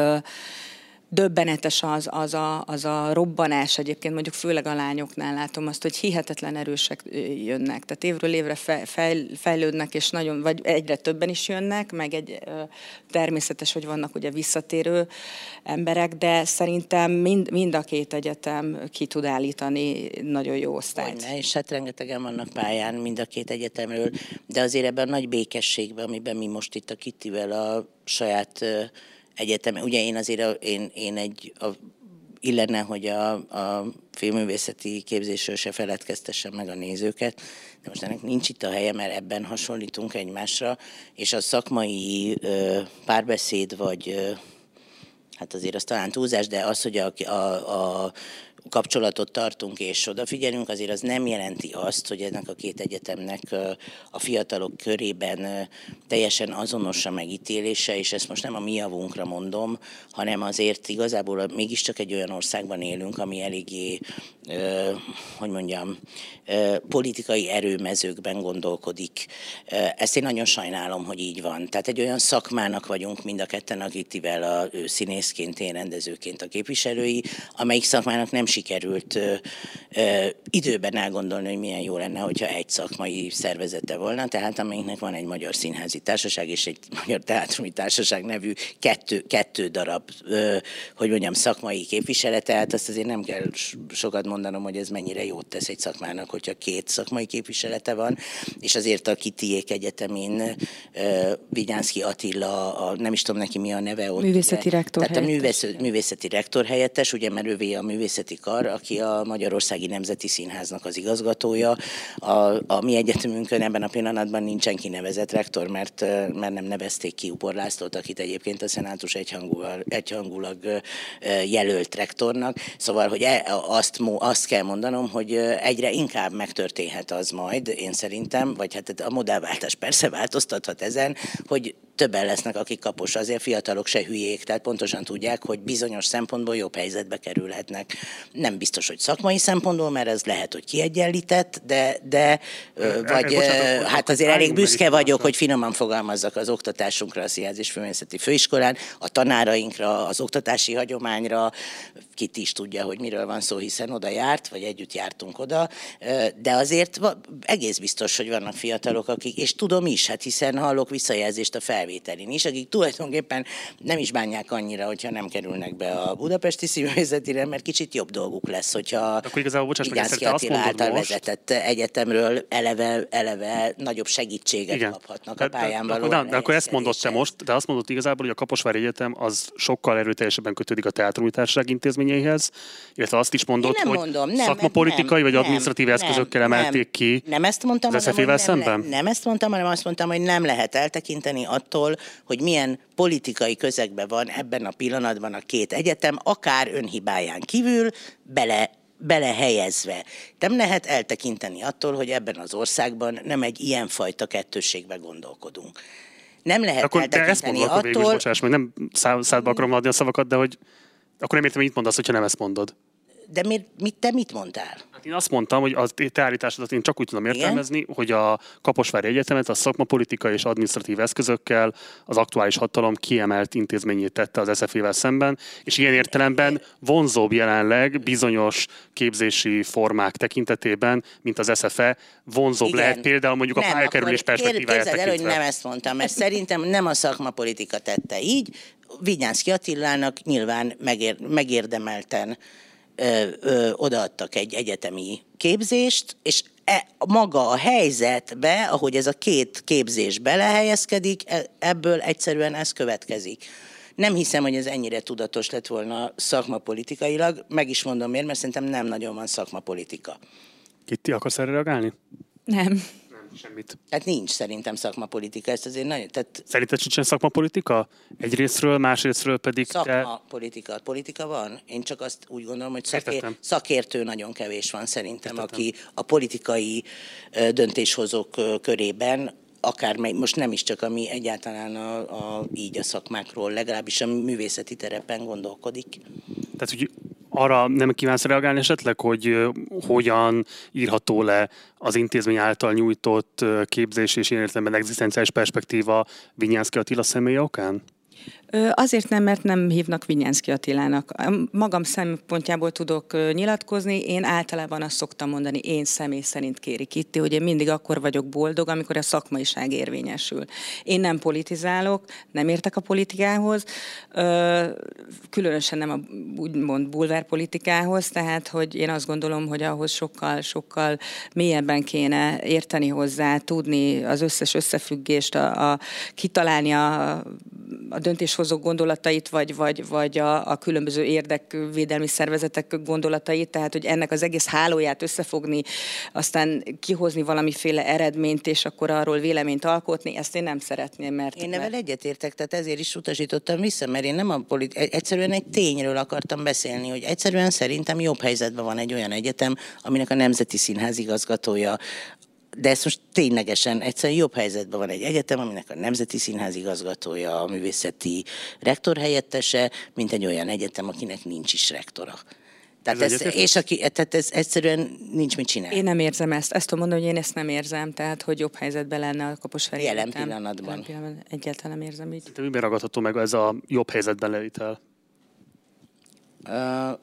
döbbenetes az, az, a, az a robbanás egyébként, mondjuk főleg a lányoknál látom azt, hogy hihetetlen erősek jönnek. Tehát évről évre fej, fejlődnek, és nagyon, vagy egyre többen is jönnek, meg egy természetes, hogy vannak ugye visszatérő emberek, de szerintem mind, mind a két egyetem ki tud állítani nagyon jó osztályt. Hogyne, és hát rengetegen vannak pályán mind a két egyetemről, de azért ebben a nagy békességben, amiben mi most itt a Kittivel a saját egyetem. Ugye én azért a, én, én egy a, illene, hogy a, a filmművészeti képzésről se feledkeztessem meg a nézőket, de most ennek nincs itt a helye, mert ebben hasonlítunk egymásra, és a szakmai ö, párbeszéd, vagy ö, hát azért az talán túlzás, de az, hogy a, a, a kapcsolatot tartunk és odafigyelünk, azért az nem jelenti azt, hogy ennek a két egyetemnek a fiatalok körében teljesen azonos a megítélése, és ezt most nem a mi javunkra mondom, hanem azért igazából mégiscsak egy olyan országban élünk, ami eléggé, hogy mondjam, politikai erőmezőkben gondolkodik. Ezt én nagyon sajnálom, hogy így van. Tehát egy olyan szakmának vagyunk mind a ketten, akitivel a színészként, én rendezőként a képviselői, amelyik szakmának nem sikerült időben elgondolni, hogy milyen jó lenne, hogyha egy szakmai szervezete volna, tehát amelyiknek van egy magyar színházi társaság és egy magyar teátrumi társaság nevű kettő, kettő darab, hogy mondjam, szakmai képviselete, tehát azt azért nem kell sokat mondanom, hogy ez mennyire jót tesz egy szakmának, hogyha két szakmai képviselete van, és azért a Kitiék Egyetemén Vigyánszki Attila, a, nem is tudom neki mi a neve ott. Művészeti rektor Tehát a művészeti, művészeti rektor helyettes, ugye mert ővé a művészeti Kar, aki a Magyarországi Nemzeti Színháznak az igazgatója. A, a mi egyetemünkön ebben a pillanatban nincsen kinevezett rektor, mert, mert nem nevezték ki Upor Lászlót, akit egyébként a szenátus egyhangulag, egyhangulag jelölt rektornak. Szóval, hogy e, azt, azt kell mondanom, hogy egyre inkább megtörténhet az majd, én szerintem, vagy hát a modellváltás persze változtathat ezen, hogy többen lesznek, akik kapos. Azért fiatalok se hülyék, tehát pontosan tudják, hogy bizonyos szempontból jobb helyzetbe kerülhetnek. Nem biztos, hogy szakmai szempontból, mert ez lehet, hogy kiegyenlített, de, de vagy bocsánat, hát azért elég büszke vagyok, hogy finoman fogalmazzak az oktatásunkra, a és Főművészeti Főiskolán, a tanárainkra, az oktatási hagyományra, kit is tudja, hogy miről van szó, hiszen oda járt, vagy együtt jártunk oda, de azért egész biztos, hogy vannak fiatalok, akik, és tudom is, hát hiszen hallok visszajelzést a felvételin is, akik tulajdonképpen nem is bánják annyira, hogyha nem kerülnek be a budapesti színművészetire, mert kicsit jobb dolguk lesz, hogyha Akkor igazából, bocsáss meg, Attila által most, vezetett egyetemről eleve, eleve nagyobb segítséget Igen. kaphatnak a pályán való. De, de, de akkor ezt mondod te most, de azt mondod igazából, hogy a Kaposvári Egyetem az sokkal erőteljesebben kötődik a teátrumi társaság intézményeihez, illetve azt is mondod, hogy mondom, nem, szakmapolitikai nem, vagy adminisztratív eszközökkel nem, emelték ki nem ezt mondtam, hanem, nem, szemben? Nem, nem ezt mondtam, hanem azt mondtam, hogy nem lehet eltekinteni attól, hogy milyen politikai közegben van ebben a pillanatban a két egyetem, akár önhibáján kívül, bele belehelyezve. Nem lehet eltekinteni attól, hogy ebben az országban nem egy ilyenfajta kettősségbe gondolkodunk. Nem lehet akkor eltekinteni ezt attól... Végül, bocsáss, meg nem szádba akarom adni a szavakat, de hogy akkor nem értem, hogy mit mondasz, hogyha nem ezt mondod. De miért, mit, te mit mondtál? Hát én azt mondtam, hogy a te állításodat én csak úgy tudom értelmezni, Igen? hogy a Kaposvári Egyetemet a szakmapolitikai és adminisztratív eszközökkel az aktuális hatalom kiemelt intézményét tette az SZF-vel szemben, és ilyen értelemben vonzóbb jelenleg bizonyos képzési formák tekintetében, mint az SFE, vonzóbb Igen. lehet például mondjuk nem, a pályakerülés perspektíváját el, hogy nem ezt mondtam, mert szerintem nem a szakmapolitika tette így, Vigyánszki Attilának nyilván megér, megérdemelten ö, ö, odaadtak egy egyetemi képzést, és e, maga a helyzetbe, ahogy ez a két képzés belehelyezkedik, e, ebből egyszerűen ez következik. Nem hiszem, hogy ez ennyire tudatos lett volna szakmapolitikailag, meg is mondom miért, mert szerintem nem nagyon van szakmapolitika. Kitti, akarsz erre reagálni? Nem semmit. Hát nincs szerintem szakmapolitika, ezt azért nagyon... Tehát... Szerinted sincsen szakmapolitika? Egyrésztről, másrésztről pedig Szakmapolitika. Te... Politika van? Én csak azt úgy gondolom, hogy szakér... szakértő nagyon kevés van szerintem, Értettem. aki a politikai döntéshozók körében akár most nem is csak ami egyáltalán a, a, így a szakmákról, legalábbis a művészeti terepen gondolkodik. Tehát, hogy arra nem kívánsz reagálni esetleg, hogy hogyan írható le az intézmény által nyújtott képzés és ilyen értelemben egzisztenciális perspektíva Vinyánszki Attila személye okán? Azért nem, mert nem hívnak Vinyánszki Attilának. Magam szempontjából tudok nyilatkozni, én általában azt szoktam mondani, én személy szerint kéri Kitti, hogy én mindig akkor vagyok boldog, amikor a szakmaiság érvényesül. Én nem politizálok, nem értek a politikához, különösen nem a úgymond bulvárpolitikához, tehát hogy én azt gondolom, hogy ahhoz sokkal, sokkal mélyebben kéne érteni hozzá, tudni az összes összefüggést, a, a kitalálni a, a döntéshozók gondolatait, vagy, vagy, vagy a, a különböző érdekvédelmi szervezetek gondolatait, tehát hogy ennek az egész hálóját összefogni, aztán kihozni valamiféle eredményt, és akkor arról véleményt alkotni, ezt én nem szeretném, mert... Én nevel egyetértek, tehát ezért is utasítottam vissza, mert én nem a politi- egyszerűen egy tényről akartam beszélni, hogy egyszerűen szerintem jobb helyzetben van egy olyan egyetem, aminek a Nemzeti Színház igazgatója de ez most ténylegesen egyszerűen jobb helyzetben van egy egyetem, aminek a Nemzeti Színház igazgatója, a művészeti rektor helyettese, mint egy olyan egyetem, akinek nincs is rektora. Tehát ez, ez és aki, tehát ez egyszerűen nincs mit csinálni. Én nem érzem ezt. Ezt tudom mondani, hogy én ezt nem érzem, tehát hogy jobb helyzetben lenne a Kaposvári Jelen egyetem. pillanatban. Jelen pillanatban. Egyáltalán nem érzem így. Te miben ragadható meg ez a jobb helyzetben levitel? Uh,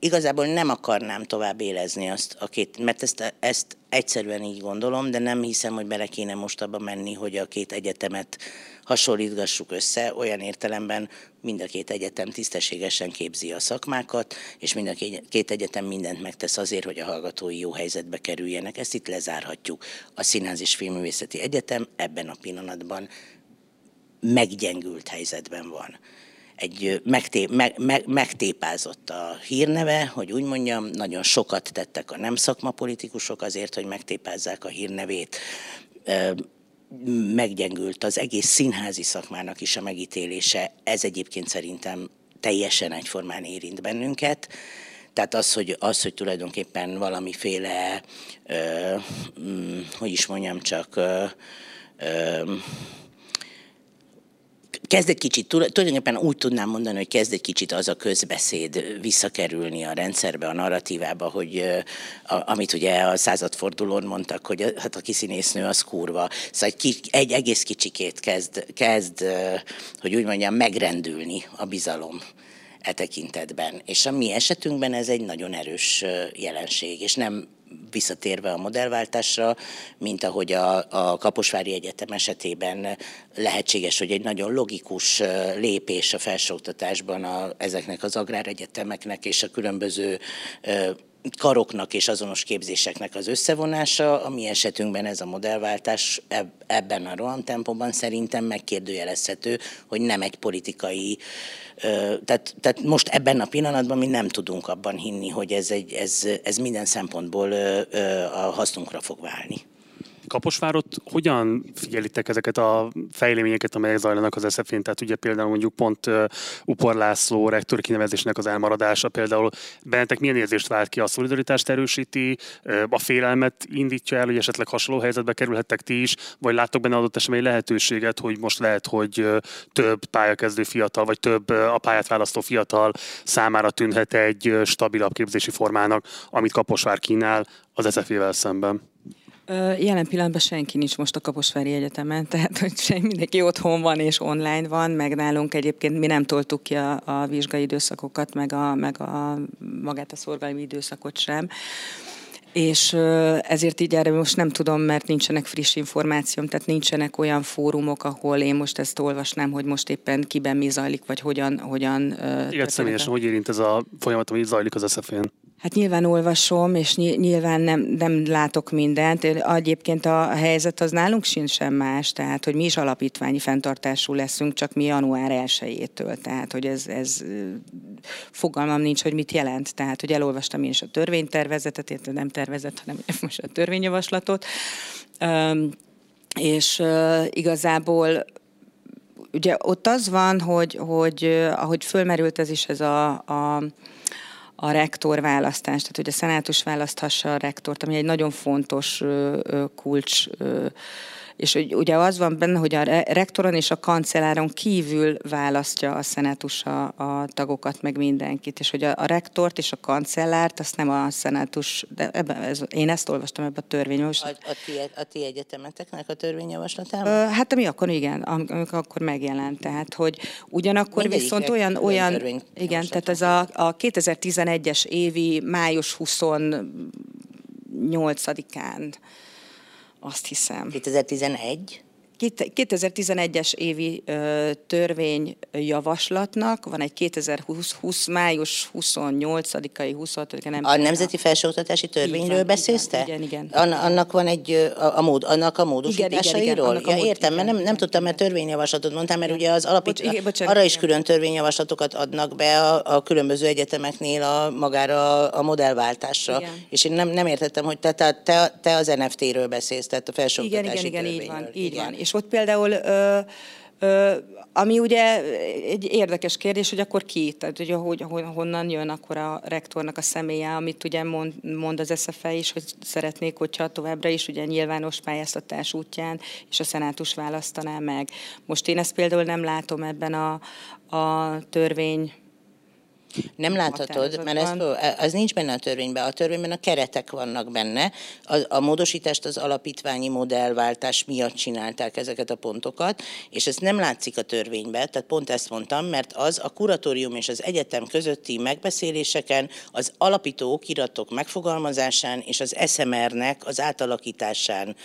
igazából nem akarnám tovább élezni azt a két, mert ezt, ezt egyszerűen így gondolom, de nem hiszem, hogy bele kéne most abba menni, hogy a két egyetemet hasonlítgassuk össze, olyan értelemben mind a két egyetem tisztességesen képzi a szakmákat, és mind a két egyetem mindent megtesz azért, hogy a hallgatói jó helyzetbe kerüljenek. Ezt itt lezárhatjuk. A Színház és Filmművészeti Egyetem ebben a pillanatban meggyengült helyzetben van egy megtép, meg, meg, megtépázott a hírneve, hogy úgy mondjam, nagyon sokat tettek a nem szakmapolitikusok azért, hogy megtépázzák a hírnevét meggyengült az egész színházi szakmának is a megítélése. Ez egyébként szerintem teljesen egyformán érint bennünket. Tehát az, hogy, az, hogy tulajdonképpen valamiféle, ö, mm, hogy is mondjam, csak ö, ö, kezd egy kicsit, tulajdonképpen úgy tudnám mondani, hogy kezd egy kicsit az a közbeszéd visszakerülni a rendszerbe, a narratívába, hogy a, amit ugye a századfordulón mondtak, hogy hát a kiszínésznő az kurva. Szóval egy, egy egész kicsikét kezd, kezd, hogy úgy mondjam, megrendülni a bizalom e tekintetben. És a mi esetünkben ez egy nagyon erős jelenség, és nem visszatérve a modellváltásra, mint ahogy a, a Kaposvári Egyetem esetében lehetséges, hogy egy nagyon logikus lépés a felsőoktatásban a, ezeknek az agráregyetemeknek és a különböző karoknak és azonos képzéseknek az összevonása, a mi esetünkben ez a modellváltás ebben a rohamtempóban szerintem megkérdőjelezhető, hogy nem egy politikai, tehát, tehát most ebben a pillanatban mi nem tudunk abban hinni, hogy ez, egy, ez, ez minden szempontból a hasznunkra fog válni. Kaposvárot hogyan figyelitek ezeket a fejleményeket, amelyek zajlanak az SZF-én? Tehát ugye például mondjuk pont uh, Upor László rektori kinevezésnek az elmaradása például bennetek milyen érzést vált ki? A szolidaritást erősíti, a félelmet indítja el, hogy esetleg hasonló helyzetbe kerülhettek ti is, vagy láttok benne adott esetben lehetőséget, hogy most lehet, hogy több pályakezdő fiatal, vagy több a pályát választó fiatal számára tűnhet egy stabilabb képzési formának, amit Kaposvár kínál az SZF-ével szemben? Jelen pillanatban senki nincs most a Kaposvári Egyetemen, tehát hogy senki, mindenki otthon van és online van, meg nálunk egyébként mi nem toltuk ki a, a vizsgai időszakokat, meg, a, meg a, magát a szorgalmi időszakot sem. És ezért így erre most nem tudom, mert nincsenek friss információm, tehát nincsenek olyan fórumok, ahol én most ezt olvasnám, hogy most éppen kiben mi zajlik, vagy hogyan... hogyan Igen, személyesen, hogy érint ez a folyamat, ami zajlik az SZF-én? Hát nyilván olvasom, és nyilván nem, nem látok mindent. Egyébként a helyzet az nálunk sincs sem más, tehát hogy mi is alapítványi fenntartású leszünk, csak mi január 1-től. Tehát, hogy ez, ez fogalmam nincs, hogy mit jelent. Tehát, hogy elolvastam én is a törvénytervezetet, érted nem tervezet, hanem most a törvényjavaslatot. És igazából ugye ott az van, hogy, hogy ahogy fölmerült ez is ez a, a a rektor választás, tehát hogy a szenátus választhassa a rektort, ami egy nagyon fontos kulcs és ugye az van benne, hogy a rektoron és a kancelláron kívül választja a szenátus a, a tagokat, meg mindenkit, és hogy a, a rektort és a kancellárt, azt nem a szenátus, de ebben, ez, én ezt olvastam ebben a törvényjavaslatban. A, a, ti, a ti egyetemeteknek a törvényjavaslatában? Hát ami akkor igen, amikor akkor megjelent, tehát hogy ugyanakkor Mindegyik viszont olyan, olyan igen, tehát ez a, a 2011-es évi május 28-án azt hiszem. 2011? 2011-es évi törvényjavaslatnak van egy 2020 20, május 28-ai, 26-ai, nem A Nemzeti Felsőoktatási Törvényről beszélsz te? Igen, igen. Annak van egy, a, a mód, annak a módosításairól? Igen, igen, igen, ja, értem, mert nem, nem tudtam, mert törvényjavaslatot mondtam, mert ugye az alapít, Bocs, arra is külön törvényjavaslatokat adnak be a, a különböző egyetemeknél a, magára a modellváltásra. Igen. És én nem, nem értettem, hogy te, te, te, te az NFT-ről beszélsz, tehát a felsőoktatási Igen, igen, igen, így van, így van. És ott például ö, ö, ami ugye egy érdekes kérdés, hogy akkor ki, tehát hogy, hogy honnan jön akkor a rektornak a személye, amit ugye mond, mond az SZFE is, hogy szeretnék, hogyha továbbra is ugye nyilvános pályáztatás útján, és a szenátus választaná meg. Most én ezt például nem látom ebben a, a törvény nem láthatod, mert ez, ez nincs benne a törvényben. A törvényben a keretek vannak benne. A, a módosítást az alapítványi modellváltás miatt csinálták ezeket a pontokat, és ez nem látszik a törvényben, tehát pont ezt mondtam, mert az a kuratórium és az egyetem közötti megbeszéléseken, az alapító okiratok megfogalmazásán és az SMR-nek az átalakításán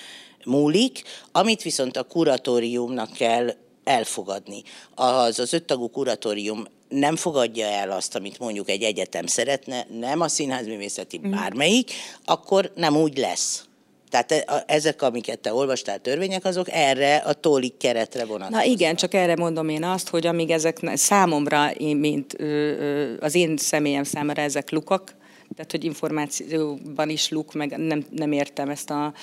múlik, amit viszont a kuratóriumnak kell elfogadni. Az az öttagú kuratórium nem fogadja el azt, amit mondjuk egy egyetem szeretne, nem a színházművészeti mhm. bármelyik, akkor nem úgy lesz. Tehát e- ezek, amiket te olvastál törvények, azok erre a tólik keretre vonatkoznak. Na igen, csak erre mondom én azt, hogy amíg ezek számomra, én, mint az én személyem számára ezek lukak, tehát hogy információban is luk, meg nem, nem értem ezt a,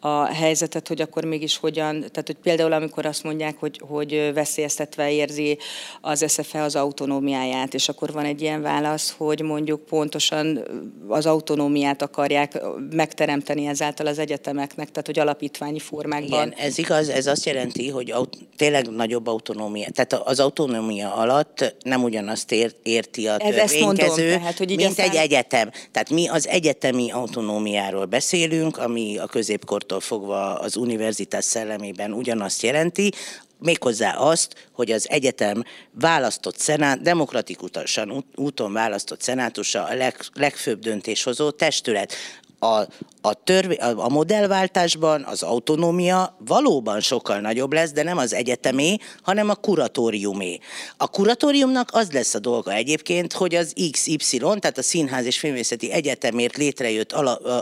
a helyzetet, hogy akkor mégis hogyan, tehát hogy például amikor azt mondják, hogy, hogy veszélyeztetve érzi az SZFE az autonómiáját, és akkor van egy ilyen válasz, hogy mondjuk pontosan az autonómiát akarják megteremteni ezáltal az egyetemeknek, tehát hogy alapítványi formákban. Igen, ez igaz, ez azt jelenti, hogy aut- tényleg nagyobb autonómia, tehát az autonómia alatt nem ugyanazt ér- érti a ez törvénykező, mondom, tehát, hogy mint aztán... egy egyetem. Tehát mi az egyetemi autonómiáról beszélünk, ami a középkort attól fogva az univerzitás szellemében ugyanazt jelenti, méghozzá azt, hogy az egyetem választott szenát, demokratikusan úton választott szenátusa a leg, legfőbb döntéshozó testület a, a, törvé, a, modellváltásban az autonómia valóban sokkal nagyobb lesz, de nem az egyetemé, hanem a kuratóriumé. A kuratóriumnak az lesz a dolga egyébként, hogy az XY, tehát a Színház és Filmvészeti Egyetemért létrejött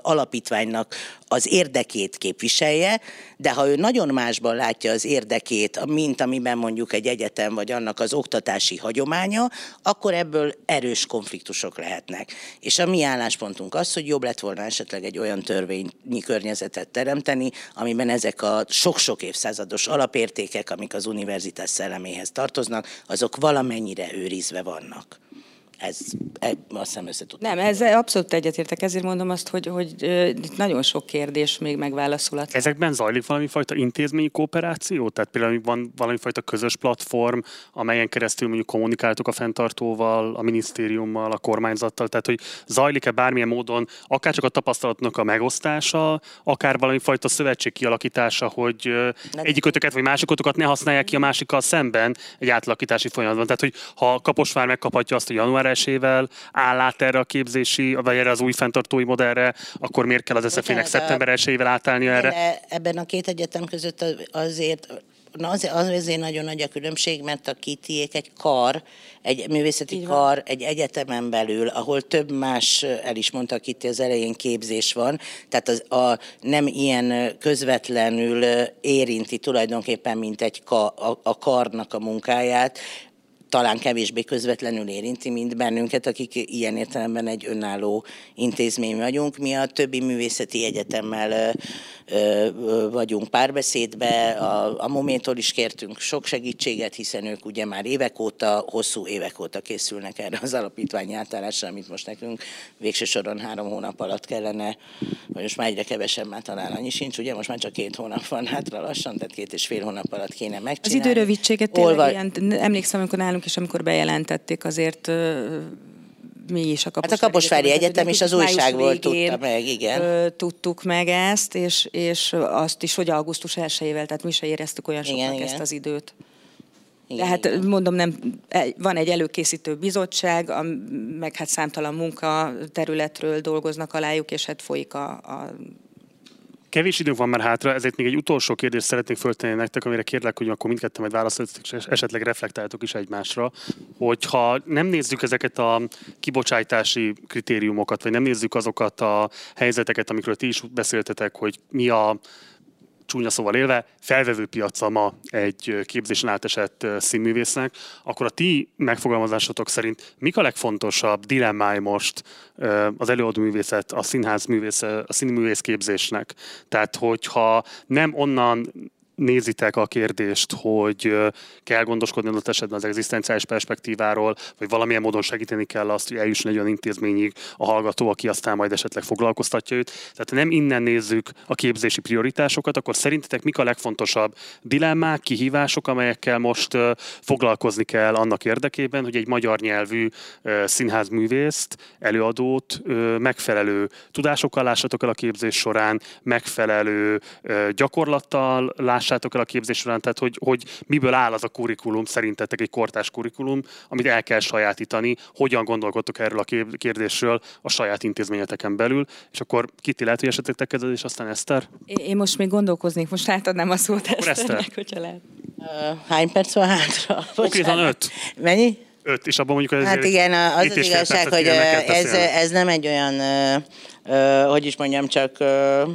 alapítványnak az érdekét képviselje, de ha ő nagyon másban látja az érdekét, mint amiben mondjuk egy egyetem vagy annak az oktatási hagyománya, akkor ebből erős konfliktusok lehetnek. És a mi álláspontunk az, hogy jobb lett volna esetleg egy olyan törvényi környezetet teremteni, amiben ezek a sok-sok évszázados alapértékek, amik az univerzitás szelleméhez tartoznak, azok valamennyire őrizve vannak ez, ez azt hiszem össze tud. Nem, ez abszolút egyetértek, ezért mondom azt, hogy, hogy itt nagyon sok kérdés még megválaszolat. Ezekben zajlik valami fajta intézményi kooperáció? Tehát például van valami fajta közös platform, amelyen keresztül mondjuk kommunikáltok a fenntartóval, a minisztériummal, a kormányzattal, tehát hogy zajlik-e bármilyen módon akár csak a tapasztalatnak a megosztása, akár valami fajta szövetség kialakítása, hogy egyikötöket vagy másikötöket ne használják ki a másikkal szemben egy átalakítási folyamatban. Tehát, hogy ha Kaposvár megkaphatja azt, hogy január esével áll át erre a képzési, vagy erre az új fenntartói modellre, akkor miért kell az SZF-nek szeptember esével átállni erre? Ebben a két egyetem között azért Na az, azért nagyon nagy a különbség, mert a kitiék egy kar, egy művészeti kar, egy egyetemen belül, ahol több más, el is mondta Kitti az elején képzés van, tehát az, a, nem ilyen közvetlenül érinti tulajdonképpen, mint egy ka, a, a karnak a munkáját, talán kevésbé közvetlenül érinti, mint bennünket, akik ilyen értelemben egy önálló intézmény vagyunk. Mi a többi művészeti egyetemmel vagyunk párbeszédbe, a, a Mométól is kértünk sok segítséget, hiszen ők ugye már évek óta, hosszú évek óta készülnek erre az alapítványi átállásra, amit most nekünk végső soron három hónap alatt kellene, vagy most már egyre kevesebb, már talán annyi sincs, ugye most már csak két hónap van hátra lassan, tehát két és fél hónap alatt kéne megcsinálni. Az időrövidséget tényleg Olva... ilyen, emlékszem, amikor nálunk is, amikor bejelentették, azért mi is a Kaposvári, hát a Kaposvári Egyetem, Egyetem és az újságból tudta meg, igen. Tudtuk meg ezt, és, és azt is, hogy augusztus 1 tehát mi se éreztük olyan soknak igen, ezt igen. az időt. Igen, Tehát igen. mondom, nem, e, van egy előkészítő bizottság, a, meg hát számtalan munka területről dolgoznak alájuk, és hát folyik a, a Kevés időnk van már hátra, ezért még egy utolsó kérdést szeretnék föltenni nektek, amire kérlek, hogy akkor mindketten majd válaszoljatok, és esetleg reflektáltok is egymásra, hogyha nem nézzük ezeket a kibocsátási kritériumokat, vagy nem nézzük azokat a helyzeteket, amikről ti is beszéltetek, hogy mi a csúnya szóval élve, felvevő piaca ma egy képzésen átesett színművésznek, akkor a ti megfogalmazásotok szerint mik a legfontosabb dilemmái most az előadó művészet, a színház művész, a színművész képzésnek? Tehát, hogyha nem onnan nézitek a kérdést, hogy kell gondoskodni adott esetben az egzisztenciális perspektíváról, vagy valamilyen módon segíteni kell azt, hogy eljusson egy olyan intézményig a hallgató, aki aztán majd esetleg foglalkoztatja őt. Tehát nem innen nézzük a képzési prioritásokat, akkor szerintetek mik a legfontosabb dilemmák, kihívások, amelyekkel most foglalkozni kell annak érdekében, hogy egy magyar nyelvű színházművészt, előadót megfelelő tudásokkal lássatok el a képzés során, megfelelő gyakorlattal lássatok lássátok el a képzés során, tehát hogy, hogy miből áll az a kurikulum szerintetek egy kortás kurikulum, amit el kell sajátítani, hogyan gondolkodtok erről a kérdésről a saját intézményeteken belül, és akkor Kiti lehet, hogy esetleg te kezded, és aztán Eszter? Én most még gondolkoznék, most átadnám a szót Eszternek, hogyha lehet. Uh, hány perc van hátra? Konkrétan öt. Mennyi? Öt, és abban mondjuk... Hát igen, az az igazság, hogy ez, ez nem egy olyan, uh, uh, hogy is mondjam, csak uh,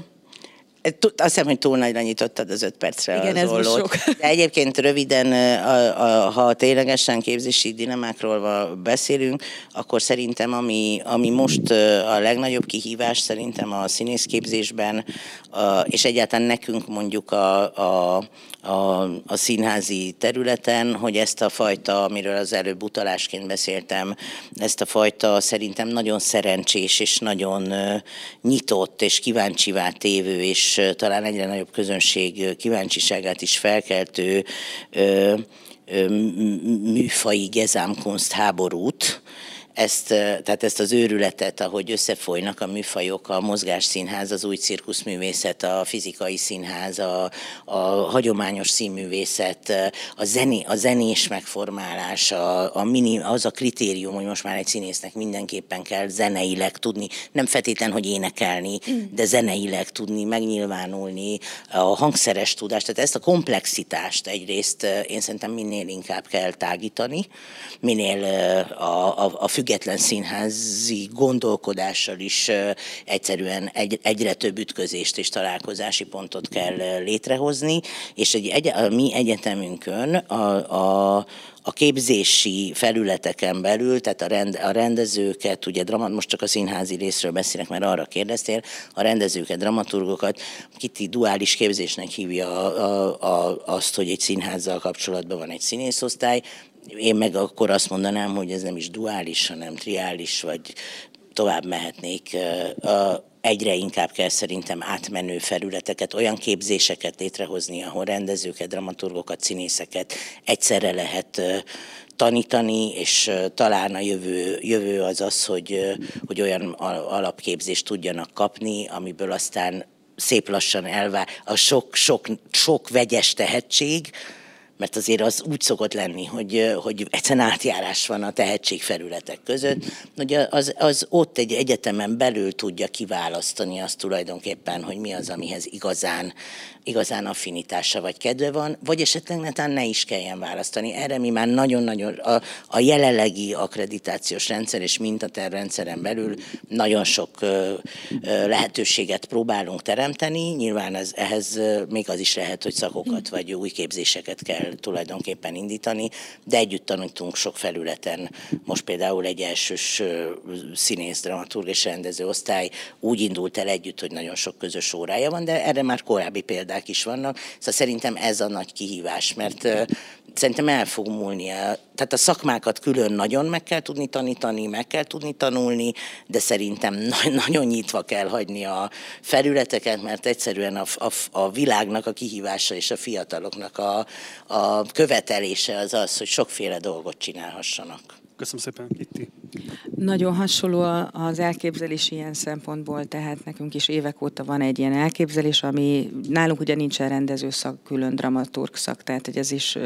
Azt hiszem, hogy túl nagyra nyitottad az öt percre Igen, az ez sok. De egyébként röviden, a, a, ha ténylegesen képzési dilemákról beszélünk, akkor szerintem, ami, ami most a legnagyobb kihívás szerintem a színészképzésben, a, és egyáltalán nekünk mondjuk a, a a, a színházi területen, hogy ezt a fajta, amiről az előbb utalásként beszéltem, ezt a fajta szerintem nagyon szerencsés és nagyon nyitott és kíváncsivá tévő, és talán egyre nagyobb közönség kíváncsiságát is felkeltő műfai gezámkunst háborút, ezt, tehát ezt az őrületet, ahogy összefolynak a műfajok, a mozgásszínház, az új cirkuszművészet, a fizikai színház, a, a hagyományos színművészet, a, zené, a zenés megformálás, a, a mini, az a kritérium, hogy most már egy színésznek mindenképpen kell zeneileg tudni, nem feltétlen, hogy énekelni, de zeneileg tudni, megnyilvánulni, a hangszeres tudást, tehát ezt a komplexitást egyrészt én szerintem minél inkább kell tágítani, minél a, a, a független színházi gondolkodással is egyszerűen egy, egyre több ütközést és találkozási pontot kell létrehozni, és egy, egy, a mi egyetemünkön a, a a képzési felületeken belül, tehát a, rend, a rendezőket, ugye dramat, most csak a színházi részről beszélek, mert arra kérdeztél, a rendezőket, dramaturgokat, Kiti duális képzésnek hívja a, a, a, azt, hogy egy színházzal kapcsolatban van egy színészosztály, én meg akkor azt mondanám, hogy ez nem is duális, hanem triális, vagy tovább mehetnék. Egyre inkább kell szerintem átmenő felületeket, olyan képzéseket létrehozni, ahol rendezőket, dramaturgokat, színészeket egyszerre lehet tanítani, és talán a jövő, jövő az az, hogy, hogy olyan alapképzést tudjanak kapni, amiből aztán szép lassan elvár a sok, sok, sok vegyes tehetség, mert azért az úgy szokott lenni, hogy, hogy egyszerűen átjárás van a tehetségfelületek között, hogy az, az ott egy egyetemen belül tudja kiválasztani azt tulajdonképpen, hogy mi az, amihez igazán igazán affinitása vagy kedve van, vagy esetleg netán ne is kelljen választani. Erre mi már nagyon-nagyon a, a jelenlegi akkreditációs rendszer és mintaterrendszeren belül nagyon sok ö, ö, lehetőséget próbálunk teremteni. Nyilván ez, ehhez még az is lehet, hogy szakokat vagy új képzéseket kell tulajdonképpen indítani, de együtt tanítunk sok felületen. Most például egy elsős színész, dramaturg és rendező osztály úgy indult el együtt, hogy nagyon sok közös órája van, de erre már korábbi példák is vannak, szóval szerintem ez a nagy kihívás, mert szerintem el fog múlni. Tehát a szakmákat külön nagyon meg kell tudni tanítani, meg kell tudni tanulni, de szerintem nagyon nyitva kell hagyni a felületeket, mert egyszerűen a, a, a világnak a kihívása és a fiataloknak a, a követelése az az, hogy sokféle dolgot csinálhassanak. Köszönöm szépen, Kitti. Nagyon hasonló az elképzelés ilyen szempontból, tehát nekünk is évek óta van egy ilyen elképzelés, ami nálunk ugye nincsen rendező szak, külön dramaturg szak, tehát hogy ez is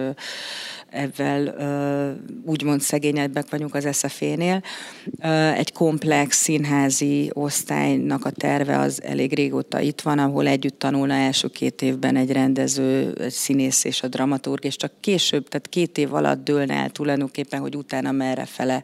ebben úgymond szegényebbek vagyunk az SZF-nél. Egy komplex színházi osztálynak a terve az elég régóta itt van, ahol együtt tanulna első két évben egy rendező, egy színész és a dramaturg, és csak később, tehát két év alatt dőlne el tulajdonképpen, hogy utána merre fele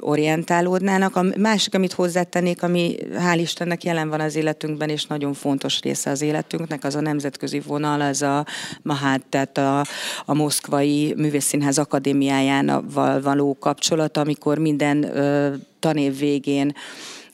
orientálódnának. A másik, amit hozzátennék, ami hál' Istennek jelen van az életünkben, és nagyon fontos része az életünknek, az a nemzetközi vonal, az a Mahát, tehát a, a Moszkvai Művészszínház Akadémiájával való kapcsolat, amikor minden tanév végén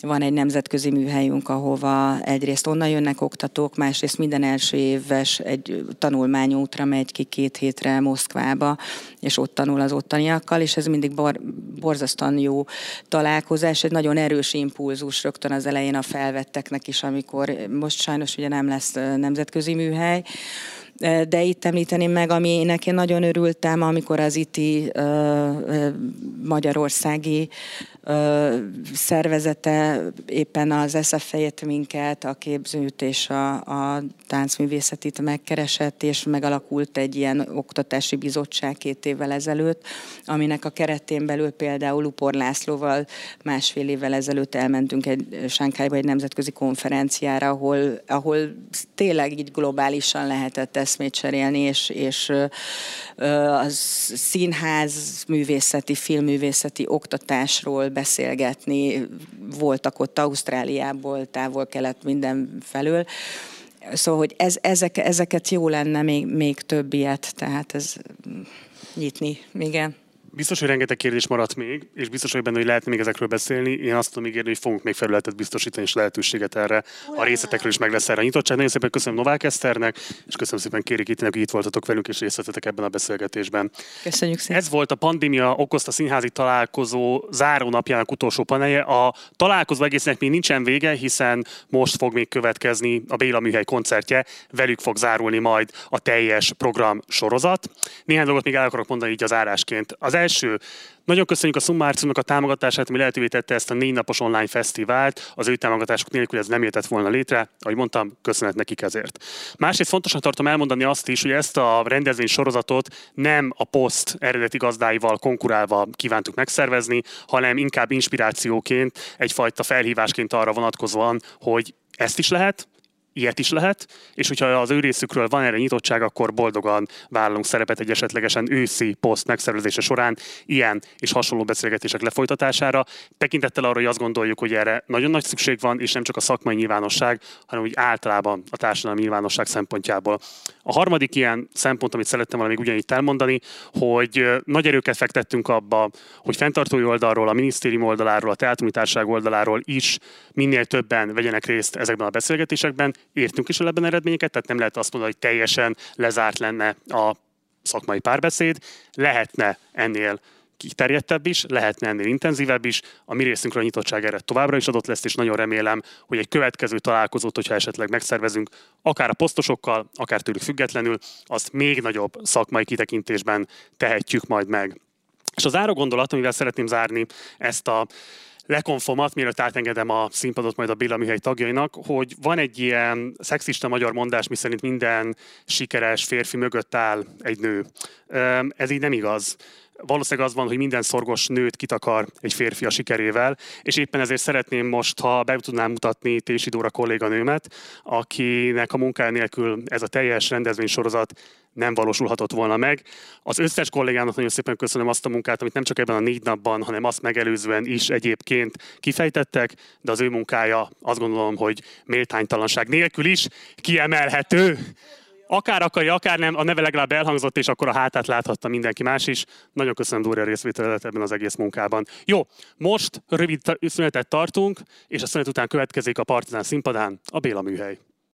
van egy nemzetközi műhelyünk, ahova egyrészt onnan jönnek oktatók, másrészt minden első éves egy tanulmányútra megy ki két hétre Moszkvába, és ott tanul az ottaniakkal, és ez mindig bor, borzasztóan jó találkozás, egy nagyon erős impulzus rögtön az elején a felvetteknek is, amikor most sajnos ugye nem lesz nemzetközi műhely, de itt említeném meg, aminek én nagyon örültem, amikor az ITI magyarországi szervezete éppen az SF minket, a képzőt és a, a táncművészetit megkeresett, és megalakult egy ilyen oktatási bizottság két évvel ezelőtt, aminek a keretén belül például Upor Lászlóval másfél évvel ezelőtt elmentünk egy Sánkályba egy nemzetközi konferenciára, ahol, ahol tényleg így globálisan lehetett eszmét cserélni, és, és a színház művészeti, filmművészeti oktatásról beszélgetni, voltak ott Ausztráliából, távol-kelet minden felől. Szóval, hogy ez, ezek, ezeket jó lenne még, még több ilyet, tehát ez nyitni, igen. Biztos, hogy rengeteg kérdés maradt még, és biztos hogy benne, hogy lehetne még ezekről beszélni. Én azt tudom ígérni, hogy fogunk még felületet biztosítani, és lehetőséget erre a részletekről is meg lesz erre a nyitottság. Nagyon szépen köszönöm Novák Eszternek, és köszönöm szépen Kéri Kittinek, hogy itt voltatok velünk, és részt vettetek ebben a beszélgetésben. Köszönjük szépen. Ez volt a pandémia okozta színházi találkozó záró napjának utolsó panelje. A találkozó egésznek még nincsen vége, hiszen most fog még következni a Béla Műhely koncertje, velük fog zárulni majd a teljes program sorozat. Néhány dolgot még el akarok mondani így az árásként. Az első, nagyon köszönjük a Summarciumnak a támogatását, ami lehetővé tette ezt a négy napos online fesztivált. Az ő támogatások nélkül ez nem jöhetett volna létre. Ahogy mondtam, köszönet nekik ezért. Másrészt fontosnak tartom elmondani azt is, hogy ezt a rendezvény sorozatot nem a poszt eredeti gazdáival konkurálva kívántuk megszervezni, hanem inkább inspirációként, egyfajta felhívásként arra vonatkozóan, hogy ezt is lehet, ilyet is lehet, és hogyha az ő részükről van erre nyitottság, akkor boldogan vállalunk szerepet egy esetlegesen őszi poszt megszervezése során ilyen és hasonló beszélgetések lefolytatására. Tekintettel arra, hogy azt gondoljuk, hogy erre nagyon nagy szükség van, és nem csak a szakmai nyilvánosság, hanem úgy általában a társadalmi nyilvánosság szempontjából. A harmadik ilyen szempont, amit szerettem volna még ugyanígy elmondani, hogy nagy erőket fektettünk abba, hogy fenntartói oldalról, a minisztérium oldaláról, a teátrumítárság oldaláról is minél többen vegyenek részt ezekben a beszélgetésekben, értünk is el ebben eredményeket, tehát nem lehet azt mondani, hogy teljesen lezárt lenne a szakmai párbeszéd, lehetne ennél kiterjedtebb is, lehetne ennél intenzívebb is. A mi részünkről a nyitottság erre továbbra is adott lesz, és nagyon remélem, hogy egy következő találkozót, hogyha esetleg megszervezünk, akár a posztosokkal, akár tőlük függetlenül, azt még nagyobb szakmai kitekintésben tehetjük majd meg. És az záró gondolat, amivel szeretném zárni ezt a lekonfomat, mielőtt átengedem a színpadot majd a Béla Mihely tagjainak, hogy van egy ilyen szexista magyar mondás, miszerint minden sikeres férfi mögött áll egy nő. Ez így nem igaz valószínűleg az van, hogy minden szorgos nőt kitakar egy férfi a sikerével, és éppen ezért szeretném most, ha be tudnám mutatni Tési Dóra kolléganőmet, akinek a munkája nélkül ez a teljes rendezvénysorozat nem valósulhatott volna meg. Az összes kollégának nagyon szépen köszönöm azt a munkát, amit nem csak ebben a négy napban, hanem azt megelőzően is egyébként kifejtettek, de az ő munkája azt gondolom, hogy méltánytalanság nélkül is kiemelhető akár akarja, akár nem, a neve legalább elhangzott, és akkor a hátát láthatta mindenki más is. Nagyon köszönöm Dória részvételet ebben az egész munkában. Jó, most rövid szünetet tartunk, és a szünet után következik a Partizán színpadán a Béla műhely.